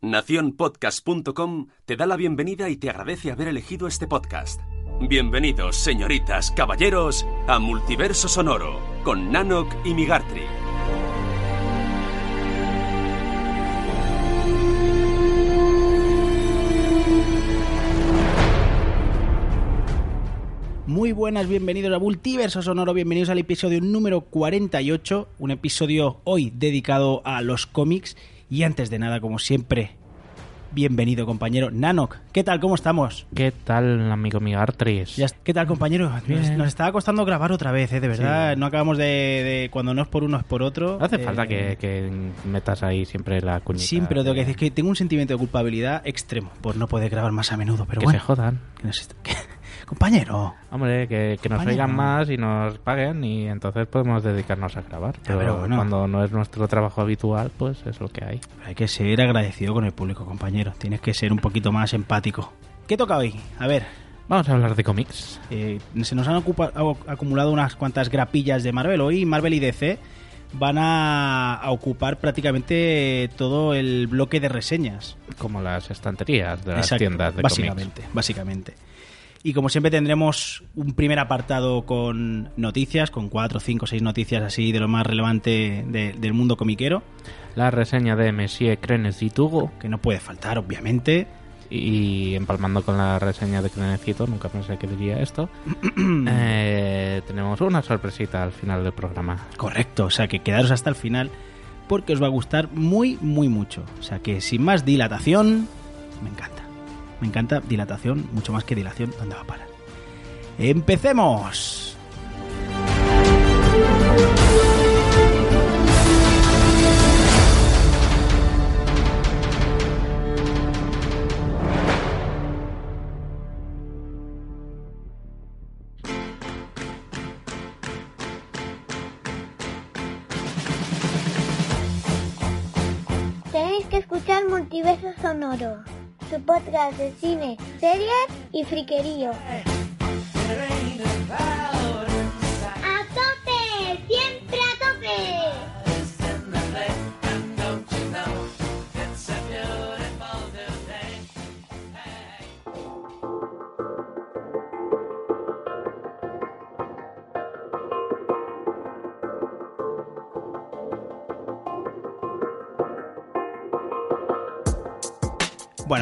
Naciónpodcast.com te da la bienvenida y te agradece haber elegido este podcast. Bienvenidos, señoritas, caballeros, a Multiverso Sonoro, con Nanok y Migartri. Muy buenas, bienvenidos a Multiverso Sonoro, bienvenidos al episodio número 48, un episodio hoy dedicado a los cómics. Y antes de nada, como siempre, bienvenido compañero Nanok. ¿Qué tal? ¿Cómo estamos? ¿Qué tal, amigo Migartris? Ya- ¿Qué tal compañero? Nos, estaba costando grabar otra vez, ¿eh? de verdad. Sí. No acabamos de, de- Cuando no es por uno es por otro. No hace Eh, falta que, que metas ahí siempre la cuñita. Siempre lo tengo que decir, que tengo un sentimiento de culpabilidad extremo por no poder grabar más a menudo, pero que bueno. se jodan. que- compañero. Hombre, que, que nos oigan más y nos paguen y entonces podemos dedicarnos a grabar. Pero, pero bueno. cuando no es nuestro trabajo habitual, pues es lo que hay. Hay que ser agradecido con el público, compañero. Tienes que ser un poquito más empático. ¿Qué toca hoy? A ver, Vamos a hablar de cómics. eh, se nos han ocupa- au- acumulado unas cuantas grapillas de Marvel. Hoy Marvel y DC van a, ocupar prácticamente todo el bloque de reseñas. Como las estanterías de las Exacto, tiendas de básicamente, básicamente. Y como siempre tendremos un primer apartado con noticias, con cuatro, cinco, seis noticias así de lo más relevante de- del mundo comiquero. La reseña de Monsieur Crenes y Tugo. que no puede faltar, obviamente. Y empalmando con la reseña de Crenecito, nunca pensé que diría esto. eh, tenemos una sorpresita al final del programa. Correcto, o sea que quedaros hasta el final porque os va a gustar muy, muy mucho. O sea que sin más dilatación, me encanta. Me encanta dilatación, mucho más que dilación, ¿dónde va a parar? ¡Empecemos! Tenéis que escuchar Multiverso Sonoro, su podcast de cine, series y friquerío.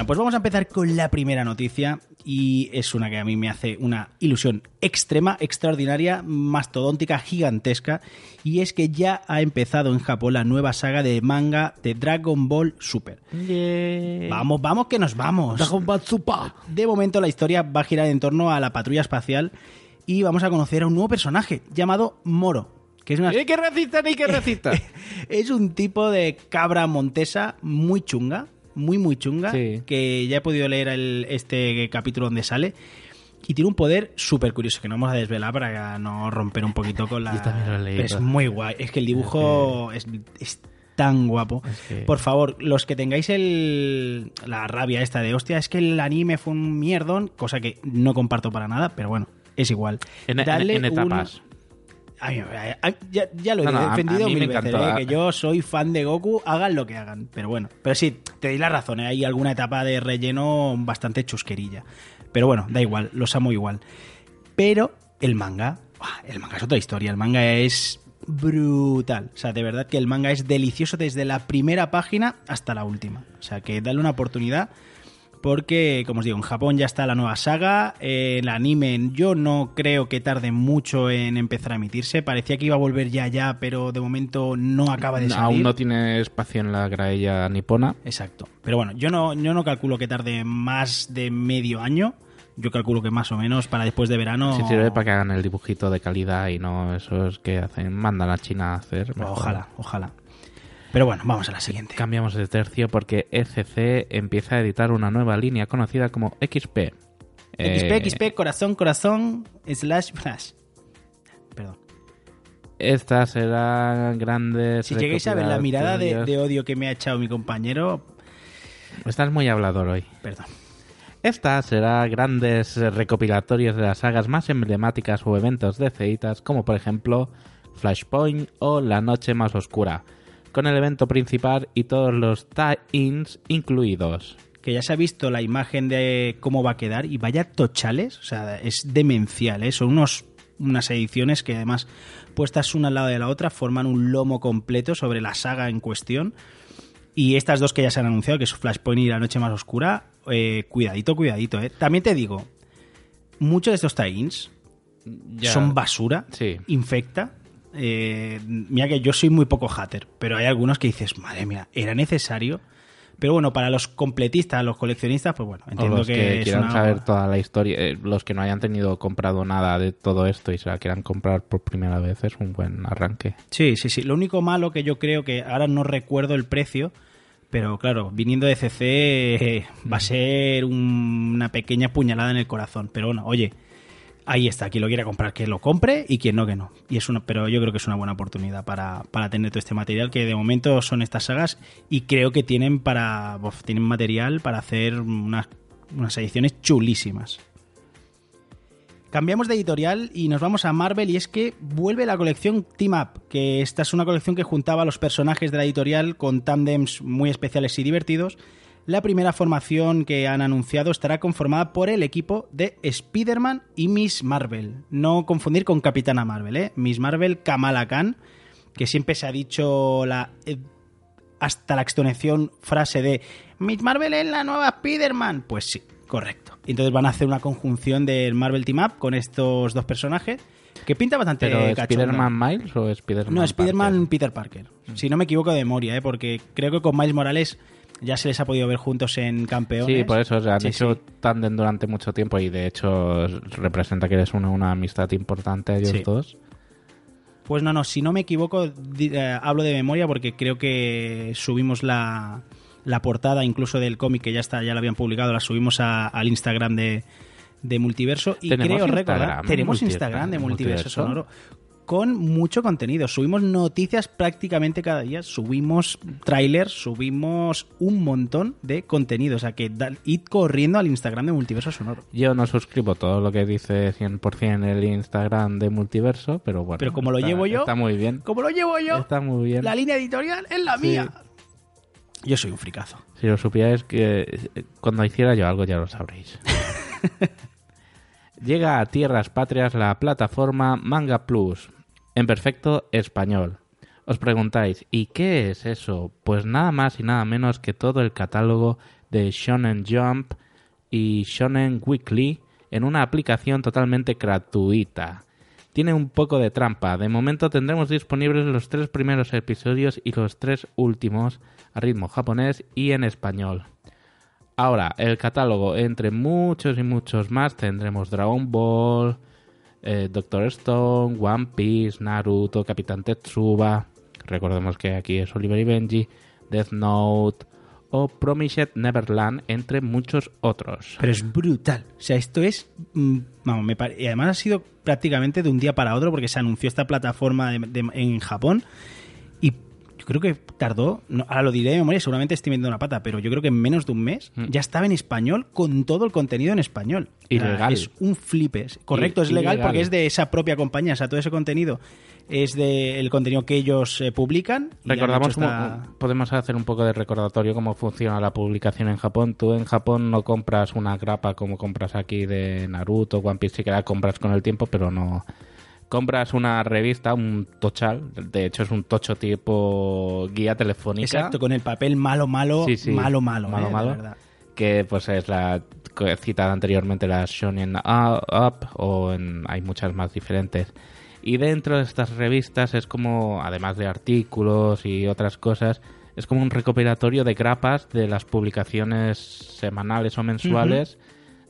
Bueno, pues vamos a empezar con la primera noticia y es una que a mí me hace una ilusión extrema, extraordinaria, mastodóntica, gigantesca y es que ya ha empezado en Japón la nueva saga de manga de Dragon Ball Super. Vamos, vamos que nos vamos. De momento la historia va a girar en torno a la patrulla espacial y vamos a conocer a un nuevo personaje llamado Moro, que es una ¡Ni que recita, ni que recita! es un tipo de cabra montesa muy chunga, muy muy chunga, Sí. que ya he podido leer el- este capítulo donde sale. Y tiene un poder súper curioso que no vamos a desvelar para no romper un poquito con la... Yo también lo he leído. Es muy guay. Es que el dibujo es, es tan guapo. Es que- Por favor, los que tengáis el, la rabia esta de hostia, es que el anime fue un mierdón, cosa que no comparto para nada, pero bueno, es igual. En, en- Darle en etapas. un- Ya, ya lo he No, no, a- defendido mil veces, encantó. ¿eh? que yo soy fan de Goku, hagan lo que hagan. Pero bueno, pero sí, te doy la razón, ¿eh? hay alguna etapa de relleno bastante chusquerilla. Pero bueno, da igual, los amo igual. Pero el manga, el manga es otra historia, el manga es brutal. O sea, de verdad que el manga es delicioso desde la primera página hasta la última. O sea, que dale una oportunidad porque, como os digo, en Japón ya está la nueva saga. eh, el anime yo no creo que tarde mucho en empezar a emitirse. Parecía que iba a volver ya, ya, pero de momento no acaba de salir. Aún no tiene espacio en la graella nipona. Exacto. Pero bueno, yo no, yo no calculo que tarde más de medio año. Yo calculo que más o menos para después de verano. Si sirve para que hagan el dibujito de calidad y no esos que hacen, mandan a China a hacer. mejor. Ojalá, ojalá. Pero bueno, vamos a la siguiente. Cambiamos de tercio porque ECC empieza a editar una nueva línea conocida como XP. Eh, XP, XP, corazón, corazón, slash, flash. Perdón. Estas serán grandes. Si llegáis a ver la mirada de odio que me ha echado mi compañero, Estás muy hablador hoy. perdón. Esta será grandes recopilatorios de las sagas más emblemáticas o eventos de ceitas, como por ejemplo Flashpoint o La Noche Más Oscura, con el evento principal y todos los tie-ins incluidos. Que ya se ha visto la imagen de cómo va a quedar y vaya tochales, o sea, es demencial, ¿eh? son unos, unas ediciones que además puestas una al lado de la otra forman un lomo completo sobre la saga en cuestión. Y estas dos que ya se han anunciado, que es Flashpoint y La Noche Más Oscura, eh, cuidadito, cuidadito. ¿eh? También te digo, muchos de estos tie-ins son basura, Sí. infecta. Eh, mira que yo soy muy poco hater, pero hay algunos que dices, madre mía, ¿era necesario? Pero bueno, para los completistas, los coleccionistas, pues bueno, O entiendo los que, que, es quieran una- saber toda la historia, eh, los que no hayan tenido comprado nada de todo esto y se la quieran comprar por primera vez, es un buen arranque. Sí, sí, sí. Lo único malo que yo creo que ahora no recuerdo el precio, pero claro, viniendo de CC eh, va a ser un- una pequeña puñalada en el corazón. Pero bueno, oye, ahí está. Quien lo quiera comprar, que lo compre y quien no, que no. Y es pero yo creo que es una buena oportunidad para, para tener todo este material, que de momento son estas sagas y creo que tienen para tienen material para hacer unas, unas ediciones chulísimas. Cambiamos de editorial y nos vamos a Marvel y es que vuelve la colección Team Up, que esta es una colección que juntaba a los personajes de la editorial con tándems muy especiales y divertidos. La primera formación que han anunciado estará conformada por el equipo de Spider-Man y Miss Marvel. No confundir con Capitana Marvel, ¿eh? Miss Marvel Kamala Khan, que siempre se ha dicho la eh, hasta la extonación frase de Miss Marvel es la nueva Spider-Man. Pues sí, correcto. Entonces van a hacer una conjunción del Marvel Team Up con estos dos personajes que pinta bastante ¿Pero. Spider-Man Miles o Spider-Man No, Spider-Man? Peter Parker. Si no me equivoco de memoria, ¿eh? porque creo que con Miles Morales ya se les ha podido ver juntos en campeones. Sí, por eso, o sea, han Sí, hecho sí. tándem durante mucho tiempo y de hecho representa que es una, una amistad importante ellos Sí. dos. Pues no, no, si no me equivoco, eh, hablo de memoria porque creo que subimos la, la portada incluso del cómic que ya está, ya la habían publicado, la subimos a- al Instagram de, de Multiverso y ¿Tenemos creo recordar, Instagram, tenemos Multi- Instagram de Multiverso, Multiverso? Sonoro con mucho contenido. Subimos noticias prácticamente cada día, subimos trailers, subimos un montón de contenido. O sea que da- id corriendo al Instagram de Multiverso Sonoro. Yo no suscribo todo lo que dice 100% el Instagram de Multiverso, pero bueno. Pero como lo está- llevo yo, Está muy bien. Como lo llevo yo, Está muy bien. la línea editorial es la Sí. mía. Yo soy un fricazo. Si lo supierais que eh, cuando hiciera yo algo ya lo sabréis. Llega a tierras patrias la plataforma Manga Plus, en perfecto español. Os preguntáis, ¿y qué es eso? Pues nada más y nada menos que todo el catálogo de Shonen Jump y Shonen Weekly en una aplicación totalmente gratuita. Tiene un poco de trampa. De momento tendremos disponibles los tres primeros episodios y los tres últimos a ritmo japonés y en español. Ahora, el catálogo, entre muchos y muchos más, tendremos Dragon Ball, eh, Doctor Stone, One Piece, Naruto, Capitán Tetsuba, recordemos que aquí es Oliver y Benji, Death Note o Promised Neverland, entre muchos otros. Pero es brutal. O sea, esto es. mm, Vamos, Y además ha sido prácticamente de un día para otro porque se anunció esta plataforma de- de- en Japón. Creo que tardó. no, ahora lo diré de memoria, seguramente estoy metiendo una pata, pero yo creo que en menos de un mes Mm. ya estaba en español con todo el contenido en español. Ilegal. es un flipes. Correcto, I- es legal ilegal. porque es de esa propia compañía. O sea, todo ese contenido es de el contenido que ellos eh, publican. Recordamos cómo- esta- podemos hacer un poco de recordatorio cómo funciona la publicación en Japón. Tú en Japón no compras una grapa como compras aquí de Naruto, One Piece, sí que la compras con el tiempo, pero no compras una revista, un tochal, de hecho es un tocho tipo guía telefónica. Exacto, con el papel malo, malo, Sí, sí. malo, malo. Malo, eh, malo. que pues es la citada anteriormente la Shonen Up o en- hay muchas más diferentes y dentro de estas revistas es como además de artículos y otras cosas es como un recopilatorio de grapas de las publicaciones semanales o mensuales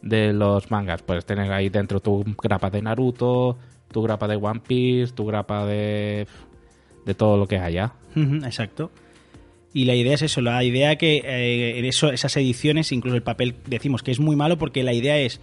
de los mangas puedes tener ahí dentro tu grapa de Naruto tu grapa de One Piece tu grapa de de todo lo que haya Ujú, Exacto. Y la idea es eso, la idea que eh, eso, esas ediciones, incluso el papel, decimos que es muy malo porque la idea es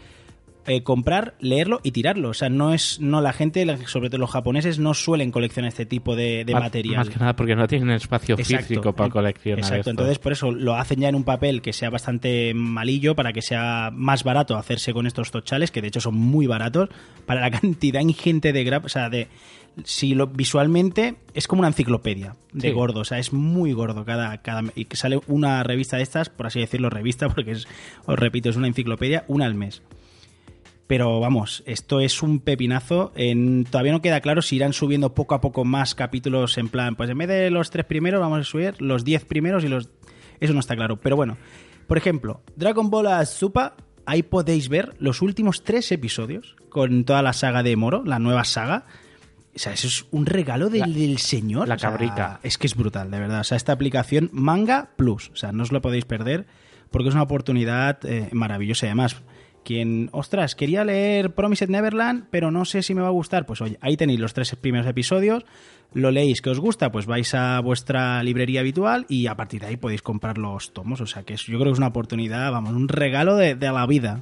eh, comprar, leerlo y tirarlo. O sea, no es no la gente, sobre todo los japoneses, no suelen coleccionar este tipo de, de Más- material. Más que nada porque no tienen espacio Exacto. físico para coleccionar Exacto, esto. entonces por eso lo hacen ya en un papel que sea bastante malillo para que sea más barato hacerse con estos tochales, que de hecho son muy baratos, para la cantidad ingente de grap, o sea, de si lo visualmente es como una enciclopedia de Sí. gordo, o sea, es muy gordo cada cada y que sale una revista de estas, por así decirlo, revista porque es os repito, es una enciclopedia, una al mes. Pero vamos, esto es un pepinazo. En, todavía no queda claro si irán subiendo poco a poco más capítulos en plan, pues en vez de los tres primeros vamos a subir los diez primeros y los... Eso no está claro. Pero bueno, por ejemplo, Dragon Ball A Super, ahí podéis ver los últimos tres episodios con toda la saga de Moro, la nueva saga. O sea, eso es un regalo del, La- del señor. la O sea, cabrica. es que es brutal, de verdad. O sea, esta aplicación Manga Plus. O sea, no os lo podéis perder porque es una oportunidad eh, maravillosa. Y además, quien, ostras, quería leer Promised Neverland, pero no sé si me va a gustar, pues oye, ahí tenéis los tres primeros episodios. Lo leéis que os gusta, pues vais a vuestra librería habitual y a partir de ahí podéis comprar los tomos. O sea, que es- yo creo que es una oportunidad, vamos, un regalo de, de la vida.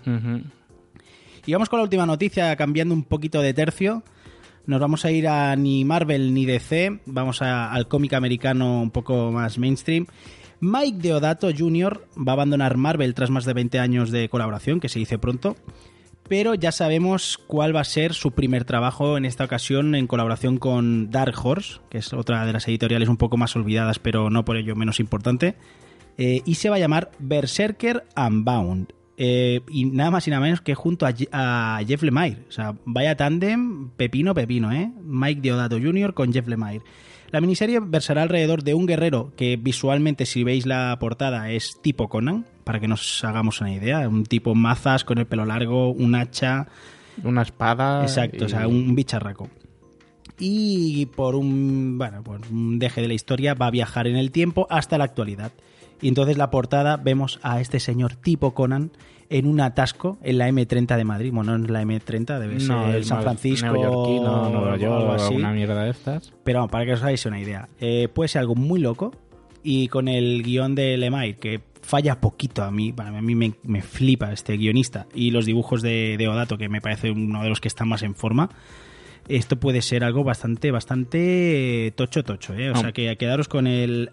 Y vamos con la última noticia, cambiando un poquito de tercio. Nos vamos a ir a ni Marvel ni DC, vamos a- al cómic americano un poco más mainstream. Mike Deodato Jr. va a abandonar Marvel tras más de 20 años de colaboración, que se dice pronto, pero ya sabemos cuál va a ser su primer trabajo en esta ocasión en colaboración con Dark Horse, que es otra de las editoriales un poco más olvidadas, pero no por ello menos importante, eh, y se va a llamar Berserker Unbound. Eh, y nada más y nada menos que junto a, Jeff Lemire. O sea, vaya tándem, pepino, pepino, ¿eh? Mike Deodato Jr. con Jeff Lemire. La miniserie versará alrededor de un guerrero que visualmente, si veis la portada, es tipo Conan, para que nos hagamos una idea. Un tipo mazas con el pelo largo, un hacha, Una espada. Exacto, y- o sea, un bicharraco. Y por un, bueno, por un deje de la historia va a viajar en el tiempo hasta la actualidad. Y entonces la portada vemos a este señor tipo Conan en un atasco en la M30 de Madrid. Bueno, no es la M30, debe ser No, San Francisco neoyorquino, Nueva o York, algo así. una mierda de estas. Pero vamos, para que os hagáis una idea. Eh, puede ser algo muy loco y con el guion de Lemire, que falla poquito a mí, para mí, a mí me, me flipa este guionista, y los dibujos de, de Odato, que me parece uno de los que están más en forma, esto puede ser algo bastante, bastante tocho tocho, ¿eh? O sea que quedaros con el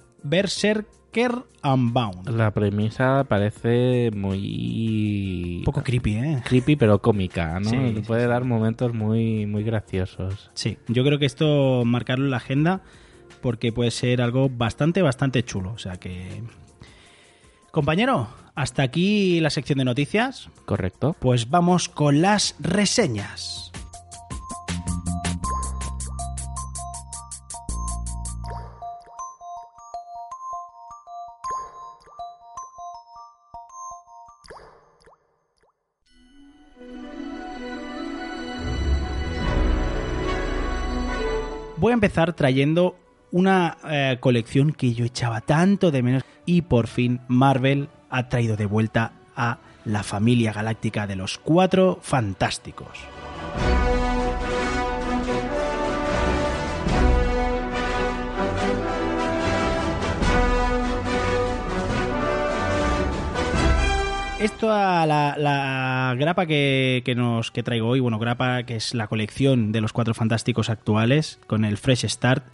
Berserker Unbound. La premisa parece muy... Un poco creepy, ¿eh? creepy pero cómica, ¿no? Sí, sí, Puede dar momentos muy, muy graciosos. Sí, yo creo que esto marcarlo en la agenda porque puede ser algo bastante, bastante chulo. O sea que... Compañero, hasta aquí la sección de noticias. ¿Correcto? Pues vamos con las reseñas. Voy a empezar trayendo una eh, colección que yo echaba tanto de menos y por fin Marvel ha traído de vuelta a la familia galáctica de los cuatro fantásticos. Esto a la, grapa que, que nos que traigo hoy, bueno, grapa que es la colección de los cuatro fantásticos actuales con el Fresh Start.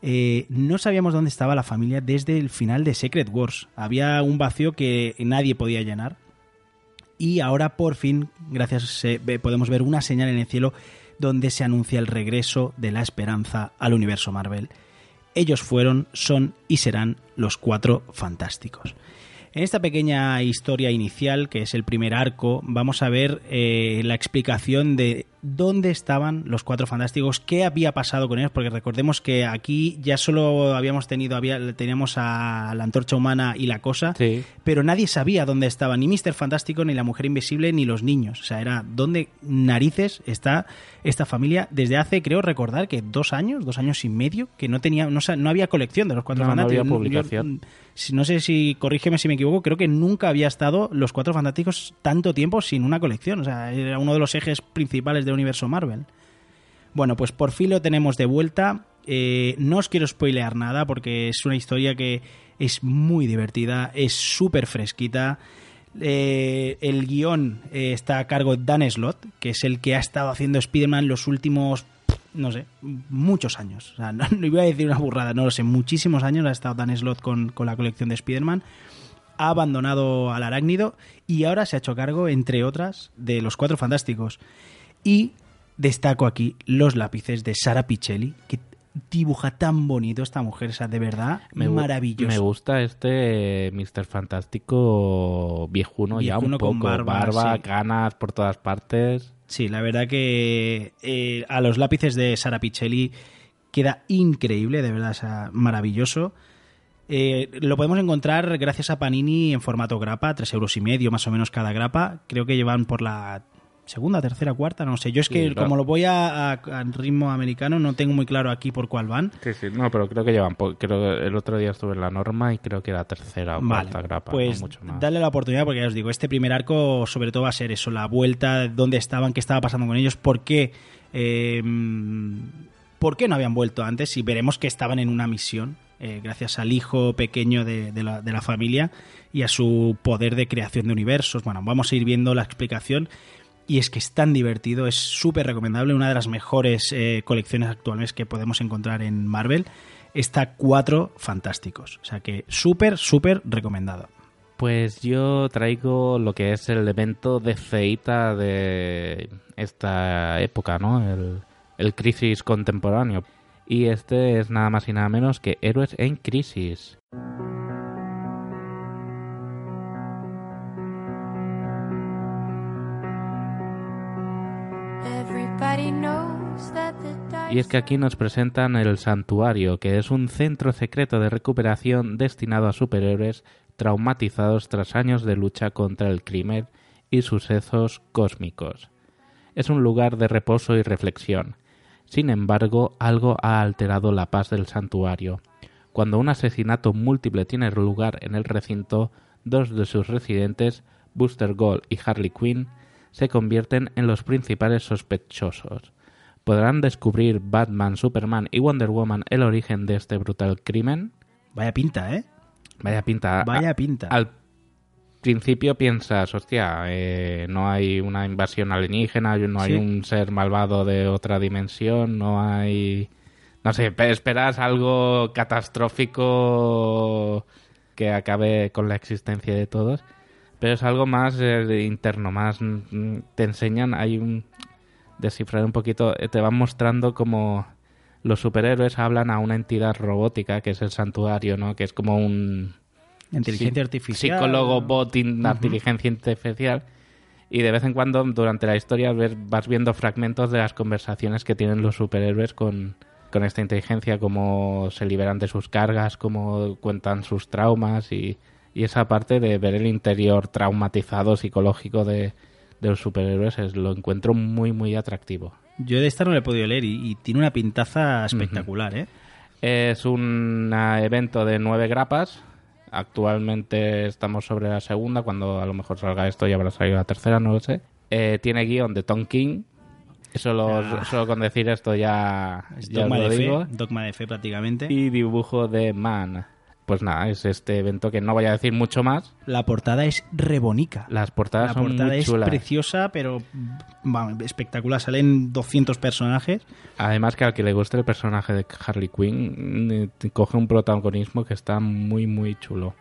eh, no sabíamos dónde estaba la familia desde el final de Secret Wars. Había un vacío que nadie podía llenar. Y ahora por fin, gracias, eh, podemos ver una señal en el cielo donde se anuncia el regreso de la esperanza al universo Marvel. Ellos fueron, son y serán los cuatro fantásticos. En esta pequeña historia inicial, que es el primer arco, vamos a ver eh, la explicación de dónde estaban los cuatro fantásticos, qué había pasado con ellos, porque recordemos que aquí ya solo habíamos tenido, había, teníamos a la antorcha humana y la cosa, Sí. pero nadie sabía dónde estaba ni Mr. Fantástico, ni la Mujer Invisible, ni los niños. O sea, era dónde narices está esta familia desde hace, creo recordar, que dos años, dos años y medio, que no tenía, no, no había colección de los cuatro No, no fantásticos. había publicación. no sé si, corrígeme si me equivoco, creo que nunca había estado los cuatro fantásticos tanto tiempo sin una colección. O sea, era uno de los ejes principales del universo Marvel. Bueno, pues por fin lo tenemos de vuelta. Eh, no os quiero spoilear nada porque es una historia que es muy divertida, es súper fresquita. Eh, el guion eh, está a cargo de Dan Slott, que es el que ha estado haciendo Spider-Man los últimos, no sé, muchos años. O sea, no, iba a decir una burrada, no lo sé, muchísimos años ha estado Dan Slott con, con la colección de Spider-Man. Ha abandonado al arácnido y ahora se ha hecho cargo, entre otras, de los Cuatro Fantásticos. Y destaco aquí los lápices de Sara Pichelli, que dibuja tan bonito esta mujer, o sea, de verdad, Me maravilloso. Me gusta este Mr. Fantástico viejuno, ya un Viejuno con poco. barba, Barba, sí. canas por todas partes. Sí, la verdad que eh, a los lápices de Sara Pichelli queda increíble, de verdad, o sea, maravilloso. Eh, lo podemos encontrar gracias a Panini en formato grapa, tres euros y medio más o menos cada grapa. Creo que llevan por la segunda, tercera, cuarta, no sé. Yo es Sí, que claro. como lo voy a, a- a ritmo americano no tengo muy claro aquí por cuál van. Sí, sí, no, pero creo que llevan. Creo que el otro día estuve en la norma y creo que era tercera o Vale, cuarta grapa. pues no mucho más. dale la oportunidad porque ya os digo, este primer arco sobre todo va a ser eso, la vuelta, dónde estaban, qué estaba pasando con ellos, por qué, eh, por qué no habían vuelto antes y veremos que estaban en una misión eh, gracias al hijo pequeño de, de la, de la familia y a su poder de creación de universos. Bueno, vamos a ir viendo la explicación. Y es que es tan divertido, es súper recomendable, una de las mejores eh, colecciones actuales que podemos encontrar en Marvel. Está cuatro fantásticos. O sea que súper, súper recomendado. Pues yo traigo lo que es el evento de feita de esta época, ¿no? El, el crisis contemporáneo. Y este es nada más y nada menos que Héroes en Crisis. Y es que aquí nos presentan el Santuario, que es un centro secreto de recuperación destinado a superhéroes traumatizados tras años de lucha contra el crimen y sucesos cósmicos. Es un lugar de reposo y reflexión. Sin embargo, algo ha alterado la paz del santuario. Cuando un asesinato múltiple tiene lugar en el recinto, dos de sus residentes, Booster Gold y Harley Quinn, se convierten en los principales sospechosos. ¿Podrán descubrir Batman, Superman y Wonder Woman el origen de este brutal crimen? Vaya pinta, ¿eh? Vaya pinta. Vaya A- pinta. Al principio piensas, hostia, eh, no hay una invasión alienígena, no hay Sí. un ser malvado de otra dimensión, no hay... No sé, pe- esperas algo catastrófico que acabe con la existencia de todos, pero es algo más eh, interno, más... mm, Te enseñan, hay un... Descifrar un poquito, eh, te van mostrando como los superhéroes hablan a una entidad robótica que es el santuario, ¿no? Que es como un Inteligencia artificial. Psicólogo, bot, in- inteligencia artificial. Y de vez en cuando, durante la historia, ves- vas viendo fragmentos de las conversaciones que tienen los superhéroes con, con esta inteligencia, cómo se liberan de sus cargas, cómo cuentan sus traumas y, y esa parte de ver el interior traumatizado psicológico de, de los superhéroes es, lo encuentro muy, muy atractivo. Yo de esta no le he podido leer y, y tiene una pintaza espectacular, ¿eh? Es un ah, evento de nueve grapas. Actualmente estamos sobre la segunda. Cuando a lo mejor salga esto ya habrá salido la tercera, no lo sé. Eh, tiene guion de Tom King. Solo, Ah. solo con decir esto ya, Es ya dogma lo de digo. fe, dogma de fe prácticamente. Y dibujo de Man. Pues nada, es este evento que no voy a decir mucho más. La portada es rebonica. Las portadas La son portada muy es chulas. preciosa, pero vamos, espectacular. Salen 200 personajes. Además que al que le guste el personaje de Harley Quinn eh, coge un protagonismo que está muy muy chulo.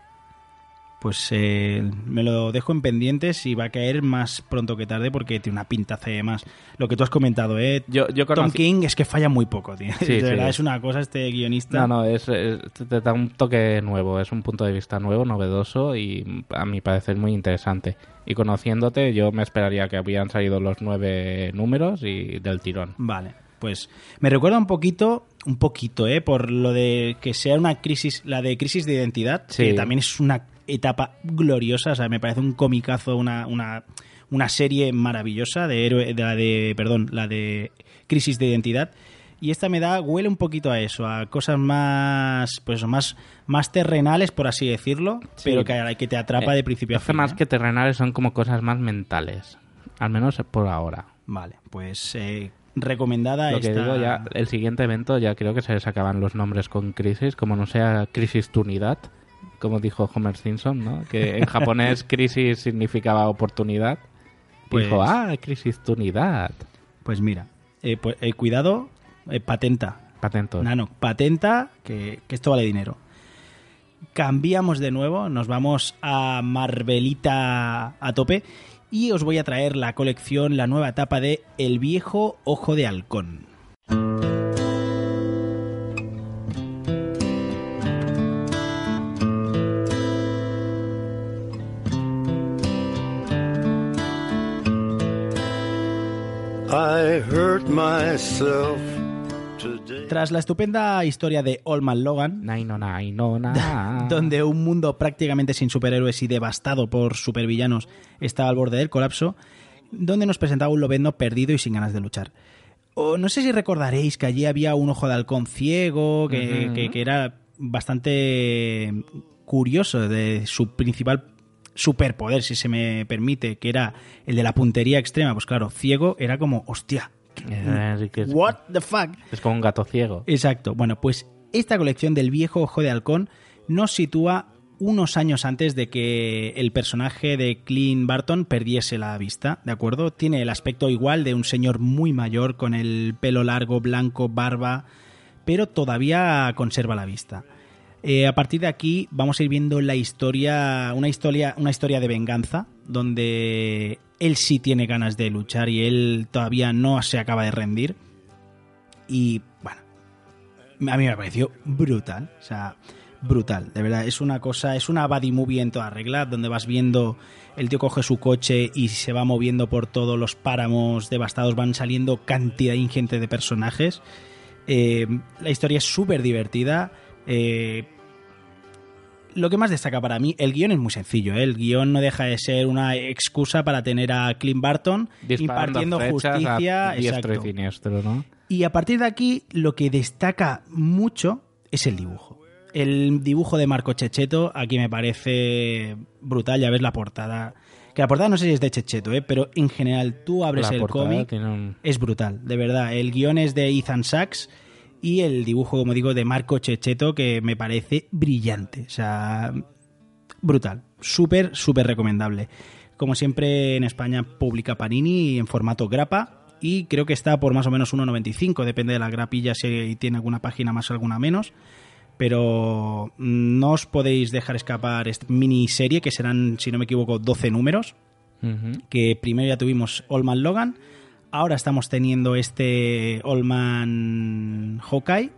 Pues eh, me lo dejo en pendientes y va a caer más pronto que tarde porque tiene una pintaza y demás. Lo que tú has comentado, ¿eh? Yo, yo Tom conocí- King es que falla muy poco, tío. Sí, de sí. verdad es una cosa este guionista. No, no, es, es- te da un toque nuevo, es un punto de vista nuevo, novedoso y a mi parecer muy interesante. Y conociéndote, yo me esperaría que habían salido los nueve números y del tirón. Vale, pues me recuerda un poquito, un poquito, ¿eh? Por lo de que sea una crisis, la de crisis de identidad, Sí. que también es una etapa gloriosa, o sea, me parece un comicazo, una, una, una serie maravillosa de héroe, de la de, perdón, la de crisis de identidad. Y esta me da, huele un poquito a eso, a cosas más, pues más, más terrenales, por así decirlo, Sí. pero que, que te atrapa Eh, de principio a es que fin. más ¿eh? que terrenales son como cosas más mentales, al menos por ahora. Vale, pues eh, recomendada Lo que esta- digo ya, el siguiente evento ya creo que se les acaban los nombres con crisis, como no sea crisis tu unidad, como dijo Homer Simpson, ¿no? Que en japonés crisis significaba oportunidad. Pues- Dijo, ah, crisis tunidad. Pues mira, eh, pues, eh, cuidado, eh, patenta. Patentos. Nano, patenta, que, que esto vale dinero. Cambiamos de nuevo, nos vamos a Marvelita a tope y os voy a traer la colección, la nueva etapa de El viejo ojo de halcón. I hurt myself today. Tras la estupenda historia de Old Man Logan, donde un mundo prácticamente sin superhéroes y devastado por supervillanos estaba al borde del colapso, donde nos presentaba un lobezno perdido y sin ganas de luchar. O no sé si recordaréis que allí había un ojo de halcón ciego, que, Ujú. que- que era bastante curioso de su principal superpoder, si se me permite, que era el de la puntería extrema. Pues claro, ciego era como, hostia, what the fuck. es como un gato ciego. Exacto. Bueno, pues esta colección del viejo ojo de halcón nos sitúa unos años antes de que el personaje de Clint Barton perdiese la vista, ¿de acuerdo? Tiene el aspecto igual de un señor muy mayor con el pelo largo, blanco, barba, pero todavía conserva la vista. Eh, a partir de aquí vamos a ir viendo la historia, una historia, una historia de venganza, donde él sí tiene ganas de luchar y él todavía no se acaba de rendir. Y bueno, a mí me pareció brutal, o sea, brutal, de verdad, es una cosa, es una buddy movie en toda regla, donde vas viendo el tío coge su coche y se va moviendo por todos los páramos devastados, van saliendo cantidad ingente de personajes. Eh, la historia es súper divertida. eh, lo que más destaca para mí, el guion es muy sencillo. ¿eh? El guion no deja de ser una excusa para tener a Clint Barton Disparando impartiendo justicia. a exacto. y siniestro, ¿no? Y a partir de aquí, lo que destaca mucho es el dibujo. El dibujo de Marco Checheto aquí me parece brutal. Ya ves la portada. Que la portada no sé si es de Checheto, ¿eh? pero en general tú abres La el cómic, un- es brutal, de verdad. El guion es de Ethan Sachs y el dibujo, como digo, de Marco Checheto, que me parece brillante. O sea, brutal. Súper, súper recomendable. Como siempre en España publica Panini en formato grapa y creo que está por más o menos 1,95, depende de la grapilla si tiene alguna página más o alguna menos. Pero mm, no os podéis dejar escapar esta miniserie que serán, si no me equivoco, 12 números que primero ya tuvimos Allman Logan, ahora estamos teniendo este Allman Hawkeye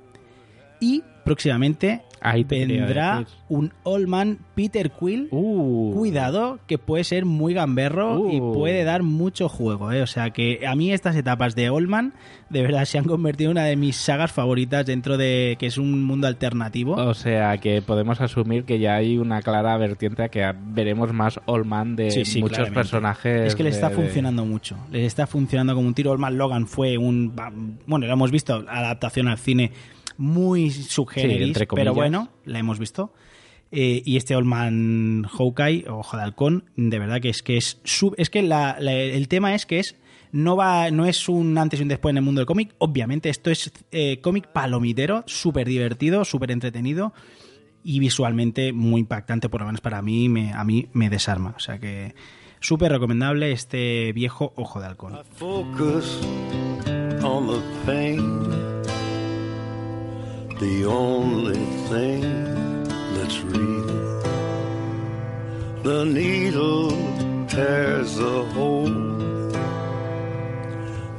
y próximamente Ahí vendrá un Allman Peter Quill. Uh. Cuidado, que puede ser muy gamberro y Uh. puede dar mucho juego. ¿eh? O sea que a mí estas etapas de Allman de verdad se han convertido en una de mis sagas favoritas dentro de que es un mundo alternativo. O sea que podemos asumir que ya hay una clara vertiente a que veremos más Allman de Sí, sí, muchos claramente. personajes. Es que le está de- de- funcionando mucho. Le está funcionando como un tiro. Olman Logan fue un. Bueno, lo hemos visto, adaptación al cine muy subgéneris, pero bueno, la hemos visto. Eh, y este Oldman Hawkeye, o Ojo de Halcón, de verdad que es que es. sub- es que la- la- el tema es que es. No, va, no es un antes y un después en el mundo del cómic. Obviamente, esto es eh, cómic palomitero, súper divertido, súper entretenido y visualmente muy impactante, por lo menos para mí, me, a mí me desarma. O sea que súper recomendable este viejo Ojo de Halcón. Focus on the pain, the only thing that's real. The needle tears a hole,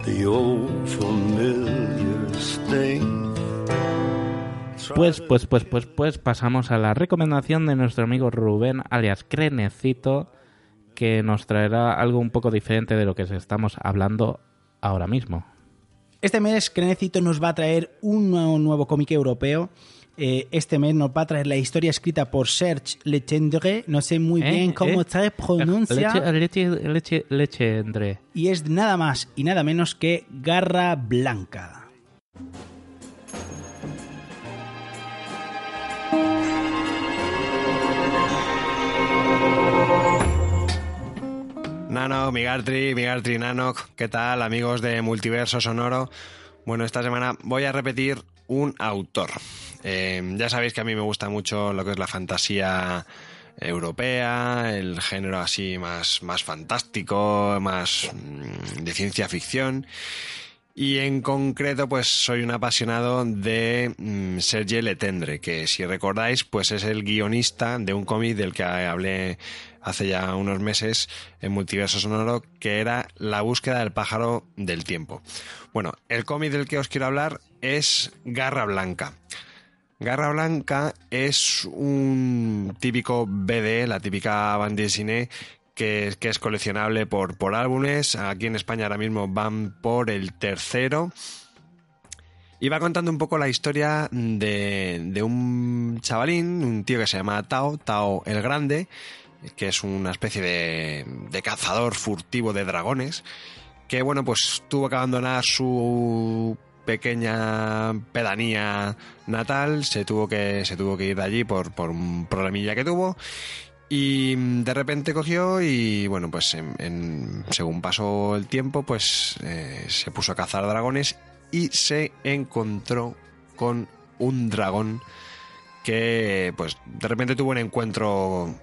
the old familiar sting. Pues, pues, pues, pues, pues pasamos a la recomendación de nuestro amigo Rubén, alias Crenecito, que nos traerá algo un poco diferente de lo que estamos hablando ahora mismo. Este mes Crenecito nos va a traer un nuevo, nuevo cómic europeo. Eh, este mes nos va a traer la historia escrita por Serge Legendre. No sé muy ¿Eh? bien cómo ¿Eh? se pronuncia. Leche. Y es nada más y nada menos que Garra Blanca. Nano, Migartri, Migartri Nanok, ¿qué tal amigos de Multiverso Sonoro? Bueno, esta semana voy a repetir un autor. Eh, ya sabéis que a mí me gusta mucho lo que es la fantasía europea, el género así más, más fantástico, más mm, de ciencia ficción. Y en concreto, pues soy un apasionado de mm, Serge Letendre, que si recordáis, pues es el guionista de un cómic del que hablé hace ya unos meses en Multiverso Sonoro, que era La búsqueda del pájaro del tiempo. Bueno, el cómic del que os quiero hablar es Garra Blanca. Garra Blanca es un típico BD, la típica bande de que, es coleccionable por, por álbumes. Aquí en España ahora mismo van por el tercero. Y va contando un poco la historia de, de un chavalín, un tío que se llama Tao, Tao el Grande, que es una especie de, de cazador furtivo de dragones, que bueno, pues tuvo que abandonar su pequeña pedanía natal, se tuvo que, se tuvo que ir de allí por, por un problemilla que tuvo. Y de repente cogió y bueno, pues en, según pasó el tiempo, pues eh, se puso a cazar dragones y se encontró con un dragón que pues de repente tuvo un encuentro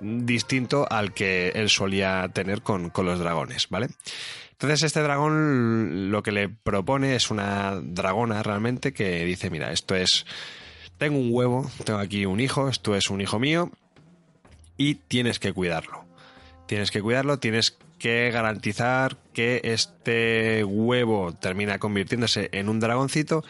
distinto al que él solía tener con, con los dragones, ¿vale? Entonces este dragón lo que le propone es una dragona realmente que dice, mira, esto es, tengo un huevo, tengo aquí un hijo, esto es un hijo mío y tienes que cuidarlo. Tienes que cuidarlo, tienes que garantizar que este huevo termina convirtiéndose en un dragoncito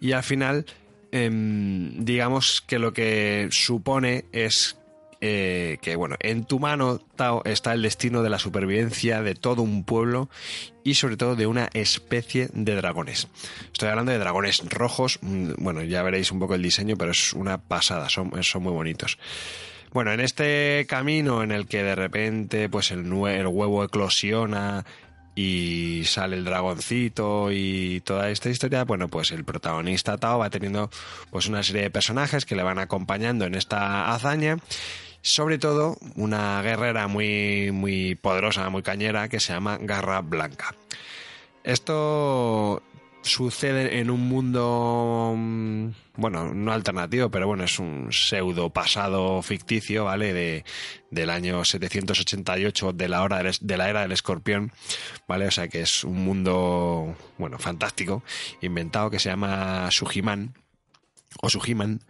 y al final em, digamos que lo que supone es eh, que bueno, en tu mano, Tao, está el destino de la supervivencia de todo un pueblo y sobre todo de una especie de dragones. Estoy hablando de dragones rojos, mm, bueno, ya veréis un poco el diseño, pero es una pasada, son, son muy bonitos. Bueno, en este camino en el que de repente pues el, huevo eclosiona y sale el dragoncito y toda esta historia, bueno, pues el protagonista Tao va teniendo pues una serie de personajes que le van acompañando en esta hazaña sobre todo una guerrera muy, muy poderosa, muy cañera, que se llama Garra Blanca. Esto sucede en un mundo, mm, bueno, no alternativo, pero bueno, es un pseudo pasado ficticio, ¿vale? De, del año 788 de la, hora de la era del escorpión, ¿vale? O sea que es un mundo, bueno, fantástico, inventado que se llama Sujiman, o Sujiman,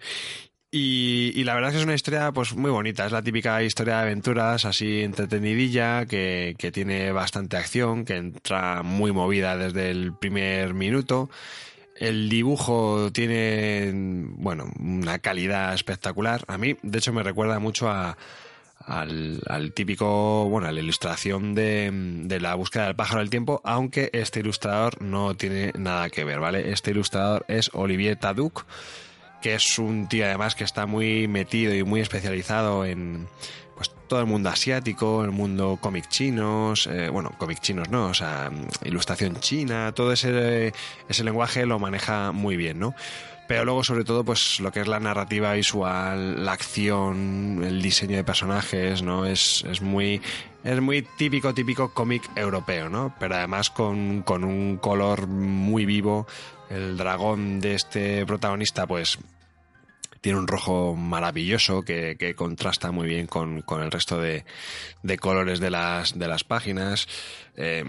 y, la verdad es que es una historia pues muy bonita, es la típica historia de aventuras así entretenidilla, que, que tiene bastante acción, que entra muy movida desde el primer minuto. El dibujo tiene, bueno, una calidad espectacular. A mí, de hecho, me recuerda mucho al, al, típico, bueno, a la ilustración de, de, la búsqueda del pájaro del tiempo, aunque este ilustrador no tiene nada que ver, ¿vale? Este ilustrador es Olivier Taduc que es un tío además que está muy metido y muy especializado en pues todo el mundo asiático, el mundo cómic chinos, eh, bueno, cómic chinos no, o sea, ilustración china, todo ese, ese lenguaje lo maneja muy bien, ¿no? Pero luego, sobre todo, pues lo que es la narrativa visual, la acción, el diseño de personajes, ¿no? Es, es muy. Es muy típico, típico cómic europeo, ¿no? Pero además con, con un color muy vivo. El dragón de este protagonista, pues tiene un rojo maravilloso que, que contrasta muy bien con, con el resto de, de, colores de las, de las páginas. Eh,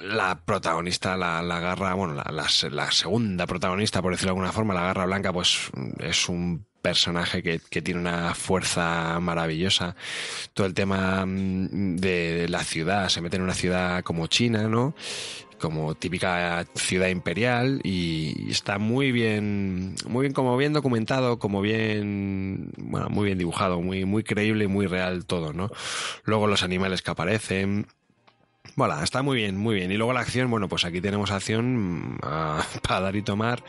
la protagonista, la, la garra, bueno, la, la, segunda protagonista, por decirlo de alguna forma, la garra blanca, pues es un personaje que, que, tiene una fuerza maravillosa. Todo el tema mm, de la ciudad, se mete en una ciudad como China, ¿no? Como típica ciudad imperial y está muy bien, muy bien como bien documentado, como bien, bueno, muy bien dibujado, muy, muy creíble y muy real todo, ¿no? Luego los animales que aparecen, bueno, está muy bien, muy bien. Y luego la acción, bueno, pues aquí tenemos acción a, para dar y tomar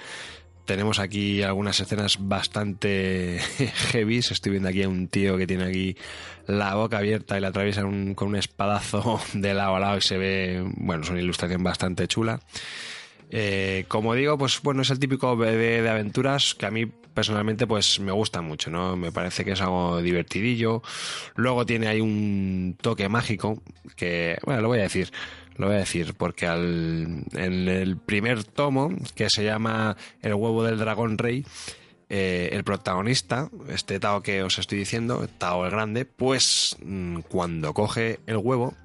tenemos aquí algunas escenas bastante heavy. Estoy viendo aquí a un tío que tiene aquí la boca abierta y la atraviesa con un espadazo de lado a lado y se ve, bueno, es una ilustración bastante chula. Eh, como digo, pues bueno, es el típico bebé de aventuras que a mí personalmente pues me gusta mucho, ¿no? Me parece que es algo divertidillo. Luego tiene ahí un toque mágico que, bueno, lo voy a decir. Lo voy a decir porque al, en el primer tomo, que se llama El huevo del dragón rey, eh, el protagonista, este Tao que os estoy diciendo, Tao el Grande, pues mm, cuando coge el huevo,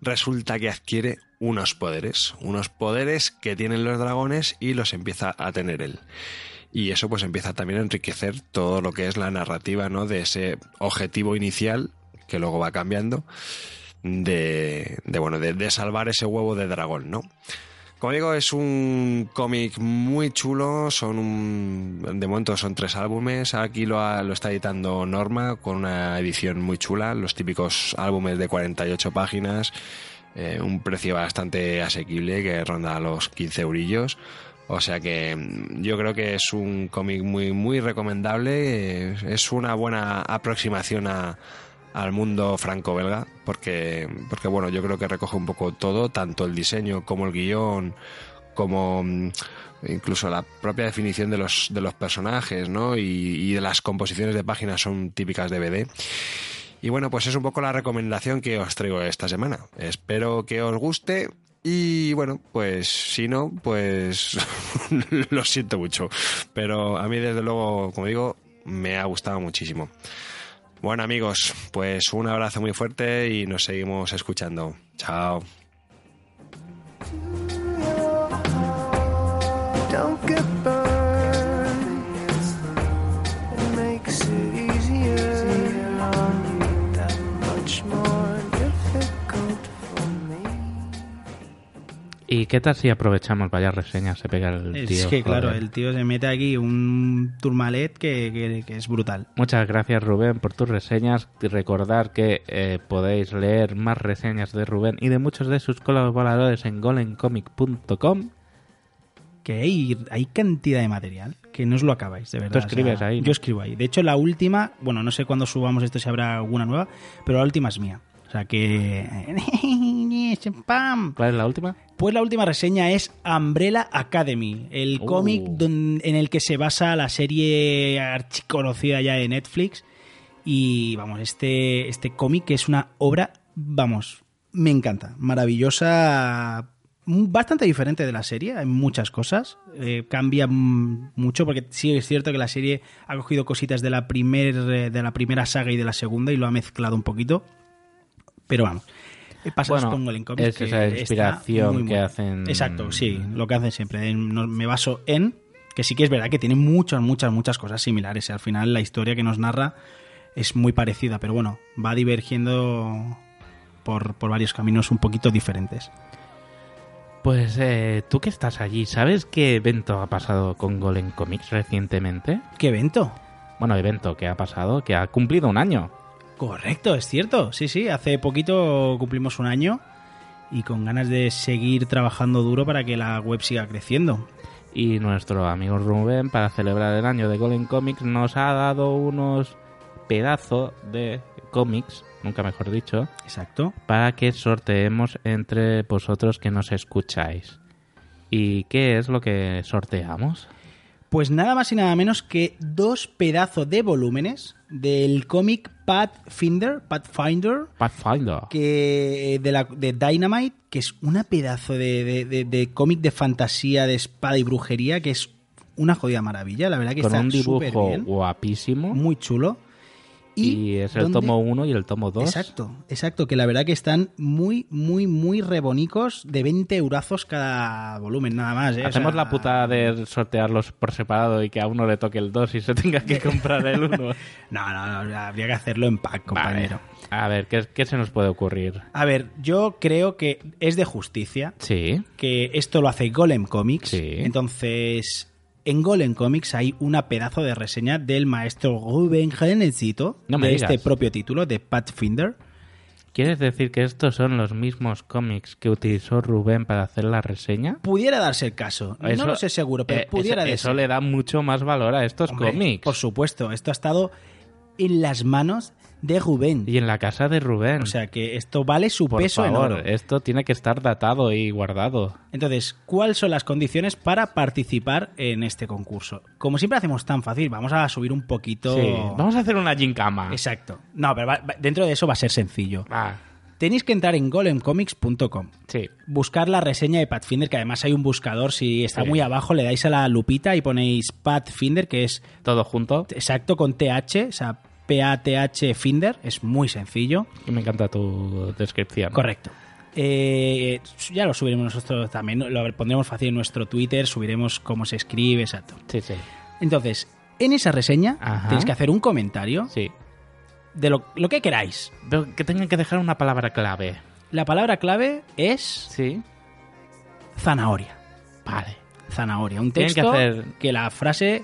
resulta que adquiere unos poderes, unos poderes que tienen los dragones y los empieza a tener él. Y eso pues empieza también a enriquecer todo lo que es la narrativa, ¿no? De ese objetivo inicial, que luego va cambiando, de, bueno, de, de salvar ese huevo de dragón, ¿no? Como digo, es un cómic muy chulo, son un, de momento son tres álbumes, aquí lo, lo está editando Norma con una edición muy chula, los típicos álbumes de 48 páginas, eh, un precio bastante asequible que ronda los 15 eurillos. O sea que mm, yo creo que es un cómic muy, muy recomendable, es una buena aproximación a, al mundo franco-belga, porque, porque bueno, yo creo que recoge un poco todo, tanto el diseño como el guion, como mm, incluso la propia definición de los, de los personajes, ¿no? Y, y de las composiciones de páginas son típicas de BD. Y bueno, pues es un poco la recomendación que os traigo esta semana. Espero que os guste. Y bueno, pues si no, pues lo siento mucho. Pero a mí, desde luego, como digo, me ha gustado muchísimo. Bueno amigos, pues un abrazo muy fuerte y nos seguimos escuchando. Chao. ¿Y qué tal si aprovechamos vaya reseñas se pega el tío? Es que, claro, el tío se mete aquí un turmalet que, que- que es brutal. Muchas gracias Rubén por tus reseñas y recordar que eh, podéis leer más reseñas de Rubén y de muchos de sus colaboradores en golencomic.com. Que hay, hay cantidad de material que no os lo acabáis, de verdad. Tú escribes ahí, ¿no? Yo escribo ahí. De hecho, la última, bueno, no sé cuándo subamos esto si habrá alguna nueva, pero la última es mía. O sea que. ¿Cuál es la última? Pues la última reseña es Umbrella Academy, el Uh. cómic en el que se basa la serie archiconocida ya de Netflix. Y vamos, este, este cómic es una obra, vamos, me encanta, maravillosa, bastante diferente de la serie, hay muchas cosas, eh, cambia mucho porque sí es cierto que la serie ha cogido cositas de la, primer, eh, de la primera saga y de la segunda y lo ha mezclado un poquito, pero vamos. Eh, es que esa inspiración muy, muy que hacen- Exacto, sí, lo que hacen siempre. No- Me baso en que sí que es verdad que tiene muchas, muchas, muchas cosas similares. Al final la historia que nos narra es muy parecida, pero bueno, va divergiendo por, por varios caminos un poquito diferentes. Pues eh, tú que estás allí, ¿sabes qué evento ha pasado con Golem Comics recientemente? ¿Qué evento? Bueno, evento que ha pasado, que ha cumplido un año. Correcto, es cierto. Sí, sí, hace poquito cumplimos un año y con ganas de seguir trabajando duro para que la web siga creciendo. Y nuestro amigo Rubén, para celebrar el año de Golem Comics, nos ha dado unos pedazos de cómics, nunca mejor dicho, Exacto. para que sorteemos entre vosotros que nos escucháis. ¿Y qué es lo que sorteamos? Pues nada más y nada menos que dos pedazos de volúmenes del cómic Pathfinder, Pathfinder, Pathfinder. que de, la, de Dynamite, que es una pedazo de, de- de- de cómic de fantasía, de espada y brujería, que es una jodida maravilla, la verdad que Con está un súper dibujo bien, guapísimo. muy chulo. Y, es el tomo 1 y el tomo 2. Exacto, exacto, que la verdad que están muy, muy, muy rebonicos de 20 eurazos cada volumen, nada más. ¿eh? O Hacemos sea, la putada de sortearlos por separado y que a uno le toque el 2 y se tenga que comprar el 1. No, no, no, habría que hacerlo en pack, compañero. A ver, ¿qué, qué se nos puede ocurrir? A ver, yo creo que es de justicia Sí. que esto lo hace Golem Comics. Sí. Entonces, en Golem Comics hay una pedazo de reseña del maestro Ruben No me de digas. este propio título, de Pathfinder. ¿Quieres decir que estos son los mismos cómics que utilizó Rubén para hacer la reseña? Pudiera darse el caso. Eso- no lo sé seguro, pero eh, pudiera eso, le da mucho más valor a estos Hombre, cómics. Por supuesto, esto ha estado en las manos de Rubén. Y en la casa de Rubén. O sea que esto vale su por peso favor, en oro. esto tiene que estar datado y guardado. Entonces, ¿cuáles son las condiciones para participar en este concurso? Como siempre hacemos tan fácil, vamos a subir un poquito. Sí. Vamos a hacer una gincama. Exacto. No, pero va- dentro de eso va a ser sencillo. Ah, Tenéis que entrar en golemcomics.com. Sí. Buscar la reseña de Pathfinder, que además hay un buscador. Si está Sí. muy abajo, le dais a la lupita y ponéis Pathfinder, que es Todo junto. exacto con TH, o sea, P-A-T-H Finder. Es muy sencillo. Y me encanta tu descripción. Correcto. Eh, ya lo subiremos nosotros también. Lo pondremos fácil en nuestro Twitter. Subiremos cómo se escribe, exacto. Sí, sí. Entonces, en esa reseña Ajá. tenéis que hacer un comentario Sí. de lo, lo que queráis. Pero que tengan que dejar una palabra clave. La palabra clave es Sí. zanahoria. Vale. Zanahoria. Un que texto hacer- que la frase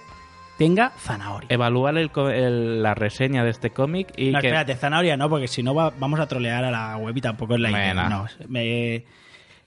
tenga zanahoria. Evaluar el el- la reseña de este cómic y no, que... espérate, zanahoria no, porque si no va- vamos a trolear a la web y tampoco es la idea. Bueno. No, me-